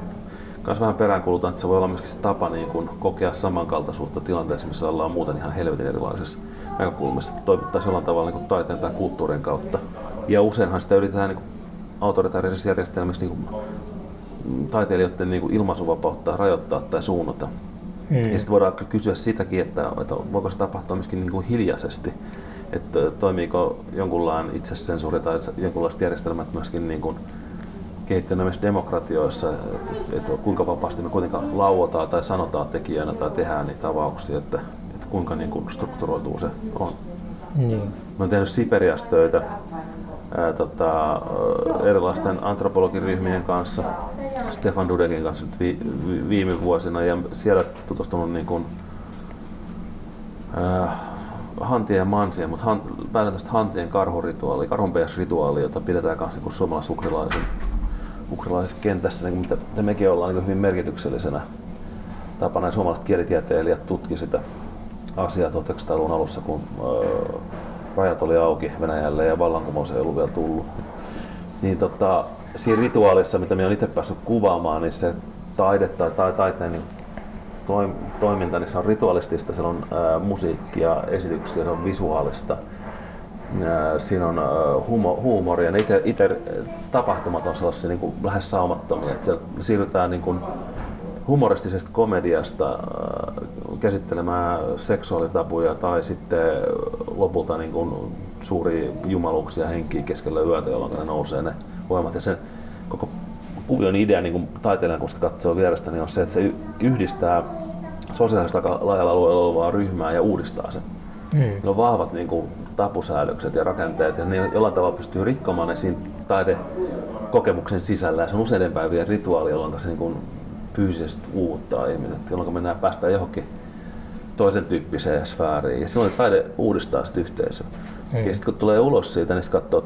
myös vähän peräänkulutan, että se voi olla myöskin se tapa niin kuin kokea samankaltaisuutta tilanteessa, missä ollaan muuten ihan helvetin erilaisessa näkökulmassa, että toimittaisiin jollain tavalla niin kuin taiteen tai kulttuurin kautta. Ja useinhan sitä yritetään niin autoritaarisessa järjestelmissä niin kuin taiteilijoiden niin kuin ilmaisuvapautta rajoittaa tai suunnata. Hmm. Ja sitten voidaan kysyä sitäkin, että, että voiko se tapahtua myöskin niin kuin hiljaisesti. että toimiiko jonkunlainen itsesensuuri tai jonkunlaiset järjestelmät myöskin niin kuin kehittyneissä demokratioissa, että, että kuinka vapaasti me kuitenkaan lauotaan tai sanotaan tekijänä tai tehdään niitä avauksia, että, että kuinka niin kuin strukturoituu se on. Niin. Mä oon tehnyt Siperiassa töitä ää, tota, erilaisten antropologiryhmien kanssa, Stefan Dudekin kanssa nyt vi, vi, viime vuosina ja siellä tutustunut niin kuin, ää, hantien ja mansien, mutta han, päätän hantien karhurituaali, karhunpeijäsrituaali, jota pidetään myös niin suomalais-ukrilaisen ukrilaisessa kentässä, niin mitä, mekin ollaan niin hyvin merkityksellisenä tapana. Suomalaiset kielitieteilijät tutki sitä asiaa 1900-luvun alussa, kun öö, rajat oli auki Venäjälle ja vallankumous ei ollut vielä tullut. Niin tota, siinä rituaalissa, mitä me on itse päässyt kuvaamaan, niin se taide tai, tai taiteen niin toim, toiminta, niin se on ritualistista, se on ää, musiikkia, esityksiä, se on visuaalista. Ää, siinä on humo, huumoria. Ne itse, itse tapahtumat on sellaisia niin kuin lähes saumattomia. Että siellä siirrytään niin kuin humoristisesta komediasta ää, käsittelemään seksuaalitapuja tai sitten lopulta niin kuin suuria jumaluuksia henkiä keskellä yötä, jolloin ne nousee ne voimat. Ja sen koko kuvion idea niin kuin taiteilijan, kun sitä katsoo vierestä, niin on se, että se yhdistää sosiaalisesti aika laajalla alueella olevaa ryhmää ja uudistaa sen. Mm. Ne on vahvat niin kuin, tapusäädökset ja rakenteet ja ne jollain tavalla pystyy rikkomaan ne siinä taidekokemuksen sisällä. Ja se on useiden päivien rituaali, jolloin se niin kuin, fyysisesti uuttaa ihmiset, jolloin mennään päästään johonkin toisen tyyppiseen sfääriin. Ja silloin taide uudistaa sitä yhteisöä. Mm. Ja sitten kun tulee ulos siitä, niin katsoo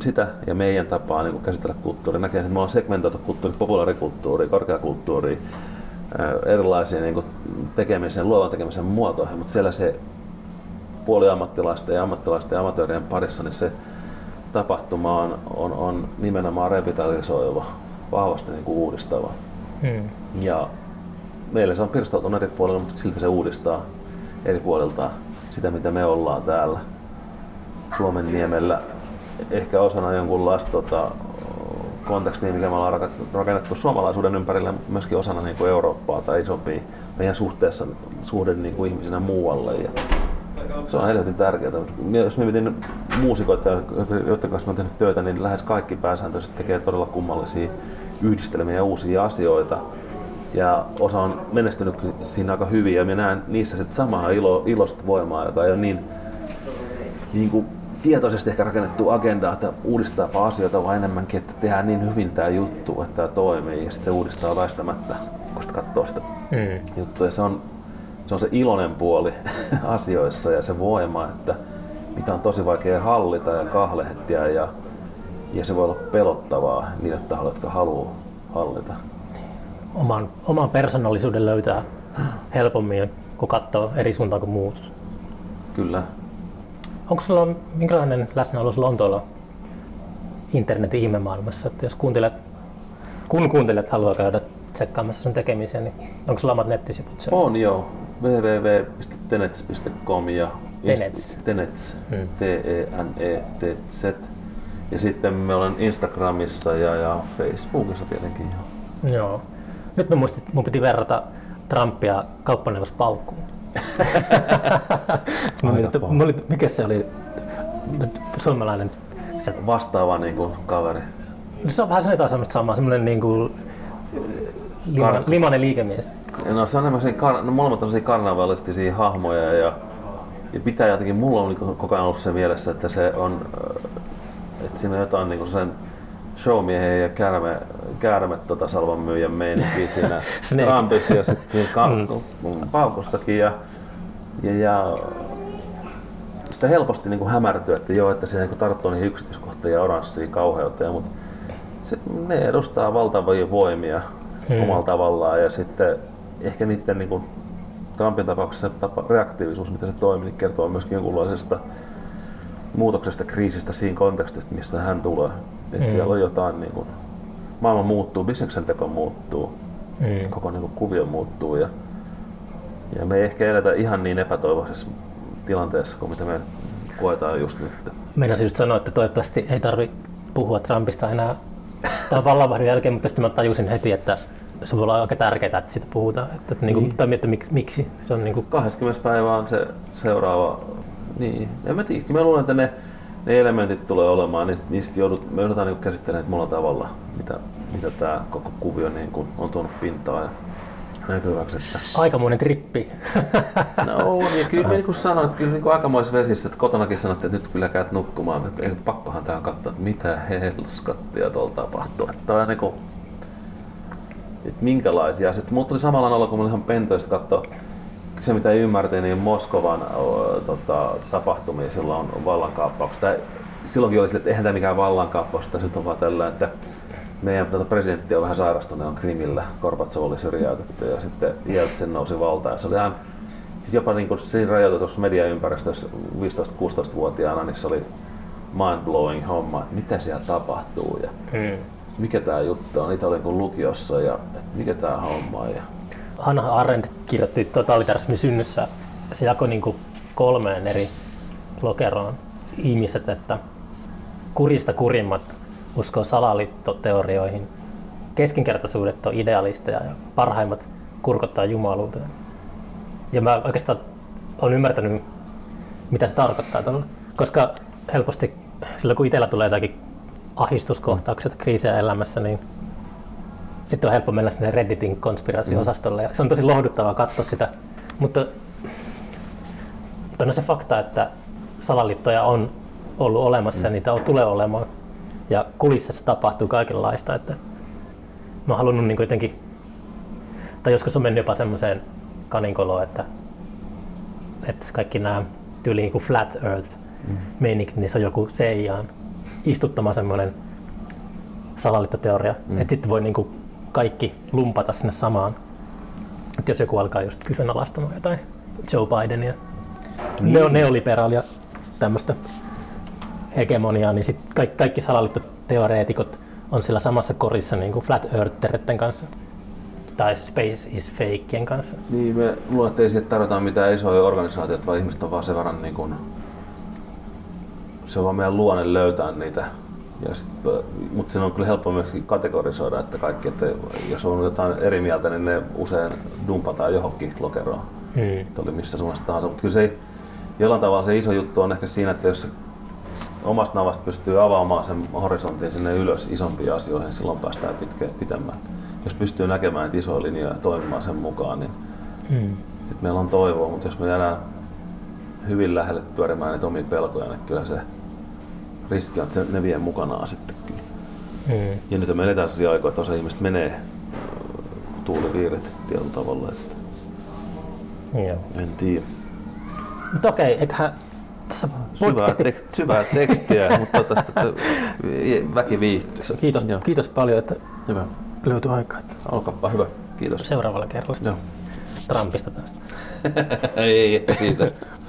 sitä ja meidän tapaa niin käsitellä kulttuuria. Näkee, että me ollaan segmentoitu kulttuuri, populaarikulttuuri, korkeakulttuuri, erilaisia niin tekemisen, luovan tekemisen muotoihin, mutta siellä se puoliammattilaisten ja ammattilaisten ja amatöörien parissa, niin se tapahtuma on, on, on nimenomaan revitalisoiva, vahvasti niin kuin uudistava. Hmm. Ja meillä se on pirstoutunut eri puolilla, mutta silti se uudistaa eri puolilta sitä, mitä me ollaan täällä Suomen niemellä. Ehkä osana jonkunlaista tota, kontekstia, mikä me ollaan rakennettu suomalaisuuden ympärille, mutta myöskin osana niin kuin Eurooppaa tai isompia meidän suhteessa, suhde niin kuin ihmisenä muualle. Ja se on helvetin tärkeää. Jos me mietin muusikoita, joiden kanssa olen tehnyt töitä, niin lähes kaikki pääsääntöisesti tekee todella kummallisia yhdistelmiä ja uusia asioita. Ja osa on menestynyt siinä aika hyvin ja minä näen niissä sit samaa ilo, ilosta voimaa, joka ei ole niin, niin kuin tietoisesti ehkä rakennettu agenda, että uudistaa asioita vaan enemmänkin, että tehdään niin hyvin tämä juttu, että tämä toimii ja sitten se uudistaa väistämättä, kun sitä katsoo sitä mm. juttua. Ja se on, se on se iloinen puoli asioissa ja se voima, että mitä on tosi vaikea hallita ja kahlehtia ja, ja se voi olla pelottavaa niille tahoille, jotka haluaa hallita. Oman, oman persoonallisuuden löytää helpommin, kun katsoo eri suuntaan kuin muut. Kyllä. Onko sulla minkälainen läsnäolo Lontoolla internetin ihmemaailmassa? Että jos kuuntelet, kun kuuntelet haluaa käydä tsekkaamassa sun tekemisiä, niin onko sulla omat nettisivut? Siellä? On joo. www.tenets.com ja Tenets. Tenets. Hmm. T-E-N-E-T-Z. Ja sitten me olen Instagramissa ja, ja Facebookissa tietenkin. Joo. joo. Nyt mä muistin, mun piti verrata Trumpia kauppaneuvos paukkuun. mikä se oli suomalainen? Se vastaava niin kuin, kaveri. No, se on vähän jotain semmoista samaa, semmoinen niin kuin, lima, Kar- limainen liikemies. No se on enemmän kar- no, molemmat on karnavalistisia hahmoja ja, ja pitää jotenkin, mulla on niin koko ajan ollut se mielessä, että se on, että siinä on jotain niin sen showmiehen ja käärme, käärme tota salvan myyjän meininki siinä Trumpissa ja sitten ka- mm. paukussakin. Ja, ja, ja sitä helposti niin kuin hämärtyy, että joo, että siinä niin tarttuu niihin yksityiskohtiin ja oranssia kauheutta, mutta se, ne edustaa valtavia voimia hmm. omalla tavallaan ja sitten ehkä niiden niin kuin, Trumpin tapauksessa tapa, reaktiivisuus, mitä se toimii, niin kertoo myöskin jonkunlaisesta muutoksesta, kriisistä siinä kontekstista, missä hän tulee. Että mm. siellä on jotain, niin kuin, maailma muuttuu, bisneksen teko muuttuu, mm. koko niin kuin, kuvio muuttuu ja, ja me ei ehkä eletä ihan niin epätoivoisessa tilanteessa kuin mitä me koetaan just nyt. Meidän just sanoa, että toivottavasti ei tarvitse puhua Trumpista enää tämän vallanvaihdon jälkeen, mutta sitten mä tajusin heti, että se voi olla aika tärkeää, että siitä puhutaan. Että, että, niin. Niin kuin, tai että mik, miksi. Se on niin kuin... 20. päivä on se seuraava Niin, en mä tiedä. Mä luulen, että ne, ne elementit tulee olemaan, niistä, niistä joudut, me joudutaan niin käsittelemään monella tavalla, mitä, mitä tämä koko kuvio niin kuin on tuonut pintaan ja näkyväksi. Että... Aikamoinen trippi. No on, ja kyllä mä niin sanoin, että kyllä niin kuin aikamoisessa vesissä, että kotonakin sanottiin, että nyt kyllä käyt nukkumaan, että ei, pakkohan tähän katsoa, että mitä helskattia tuolla tapahtuu. Että on niin kuin, että minkälaisia. Sitten mulla tuli samalla olo, kun mä olin ihan pentoista katsoa se mitä ymmärtin, niin Moskovan tota, tapahtumia silloin vallankaappauksesta. Silloinkin oli sille, että eihän tämä mikään vallankaappaus, että nyt on vaan tällä, että meidän tota, presidentti on vähän sairastunut, on Krimillä, Gorbatsov oli syrjäytetty ja sitten Jeltsin nousi valtaan. Se oli ihan, siis jopa niin kuin siinä rajoitetussa mediaympäristössä 15-16-vuotiaana, niin se oli mind-blowing homma, että mitä siellä tapahtuu ja hmm. Mikä tämä juttu on. Niitä oli kuin lukiossa ja että mikä tämä homma on. Ja Hannah Arendt kirjoitti totalitarismin synnyssä, se jakoi niin kuin kolmeen eri lokeroon ihmiset, että kurista kurimmat uskoo salaliittoteorioihin, keskinkertaisuudet on idealisteja ja parhaimmat kurkottaa jumaluuteen. Ja mä oikeastaan olen ymmärtänyt, mitä se tarkoittaa tuolla. Koska helposti silloin kun itsellä tulee jotakin ahdistuskohtauksia, kriisejä elämässä, niin sitten on helppo mennä sinne Redditin konspiraatio-osastolle. Se on tosi lohduttavaa katsoa sitä. Mutta, mutta on se fakta, että salaliittoja on ollut olemassa ja niitä on, tulee olemaan. Ja kulississa tapahtuu kaikenlaista. Että mä oon halunnut niin jotenkin, tai joskus on mennyt jopa semmoiseen kaninkoloon, että, että kaikki nämä tyyliin kuin flat earth meinikit, niin se on joku CIAn istuttama semmoinen salaliittoteoria. Mm. Että sitten voi niin kuin kaikki lumpata sinne samaan. Et jos joku alkaa just kyseenalaistamaan jotain Joe Bidenia, niin. neo- neoliberaalia tämmöistä hegemoniaa, niin sitten kaikki, kaikki salaliittoteoreetikot on sillä samassa korissa niin kuin flat eartheretten kanssa tai space is fakeien kanssa. Niin, me luulen, että ei tarvitaan mitään isoja organisaatioita, vaan ihmiset on vaan sen verran niin kuin, se on vaan meidän luonne löytää niitä ja sit, mutta siinä on kyllä helppo myös kategorisoida, että kaikki, että jos on jotain eri mieltä, niin ne usein dumpataan johonkin lokeroon. Hmm. Oli missä suunnassa tahansa. Mutta kyllä se jollain tavalla se iso juttu on ehkä siinä, että jos omasta navasta pystyy avaamaan sen horisontin sinne ylös isompiin asioihin, silloin päästään pitkä, pitemmään. Jos pystyy näkemään niitä isoja linjoja ja toimimaan sen mukaan, niin hmm. sitten meillä on toivoa, mutta jos me jäädään hyvin lähelle pyörimään niitä omia pelkoja, niin kyllä se riski on, että ne vie mukanaan sitten kyllä. Mm. Ja nyt me eletään sellaisia aikoja, että osa ihmistä menee tuuliviiret tietyllä tavalla. Että Joo. En tiedä. Mutta okei, eiköhän tässä syvää, tek- syvää tekstiä, mutta tota, väki viihtyy. Kiitos, kiitos paljon, että hyvä. löytyi aikaa. Olkaapa hyvä. Kiitos. Seuraavalla kerralla. Joo. Trumpista taas. ei, ei, siitä.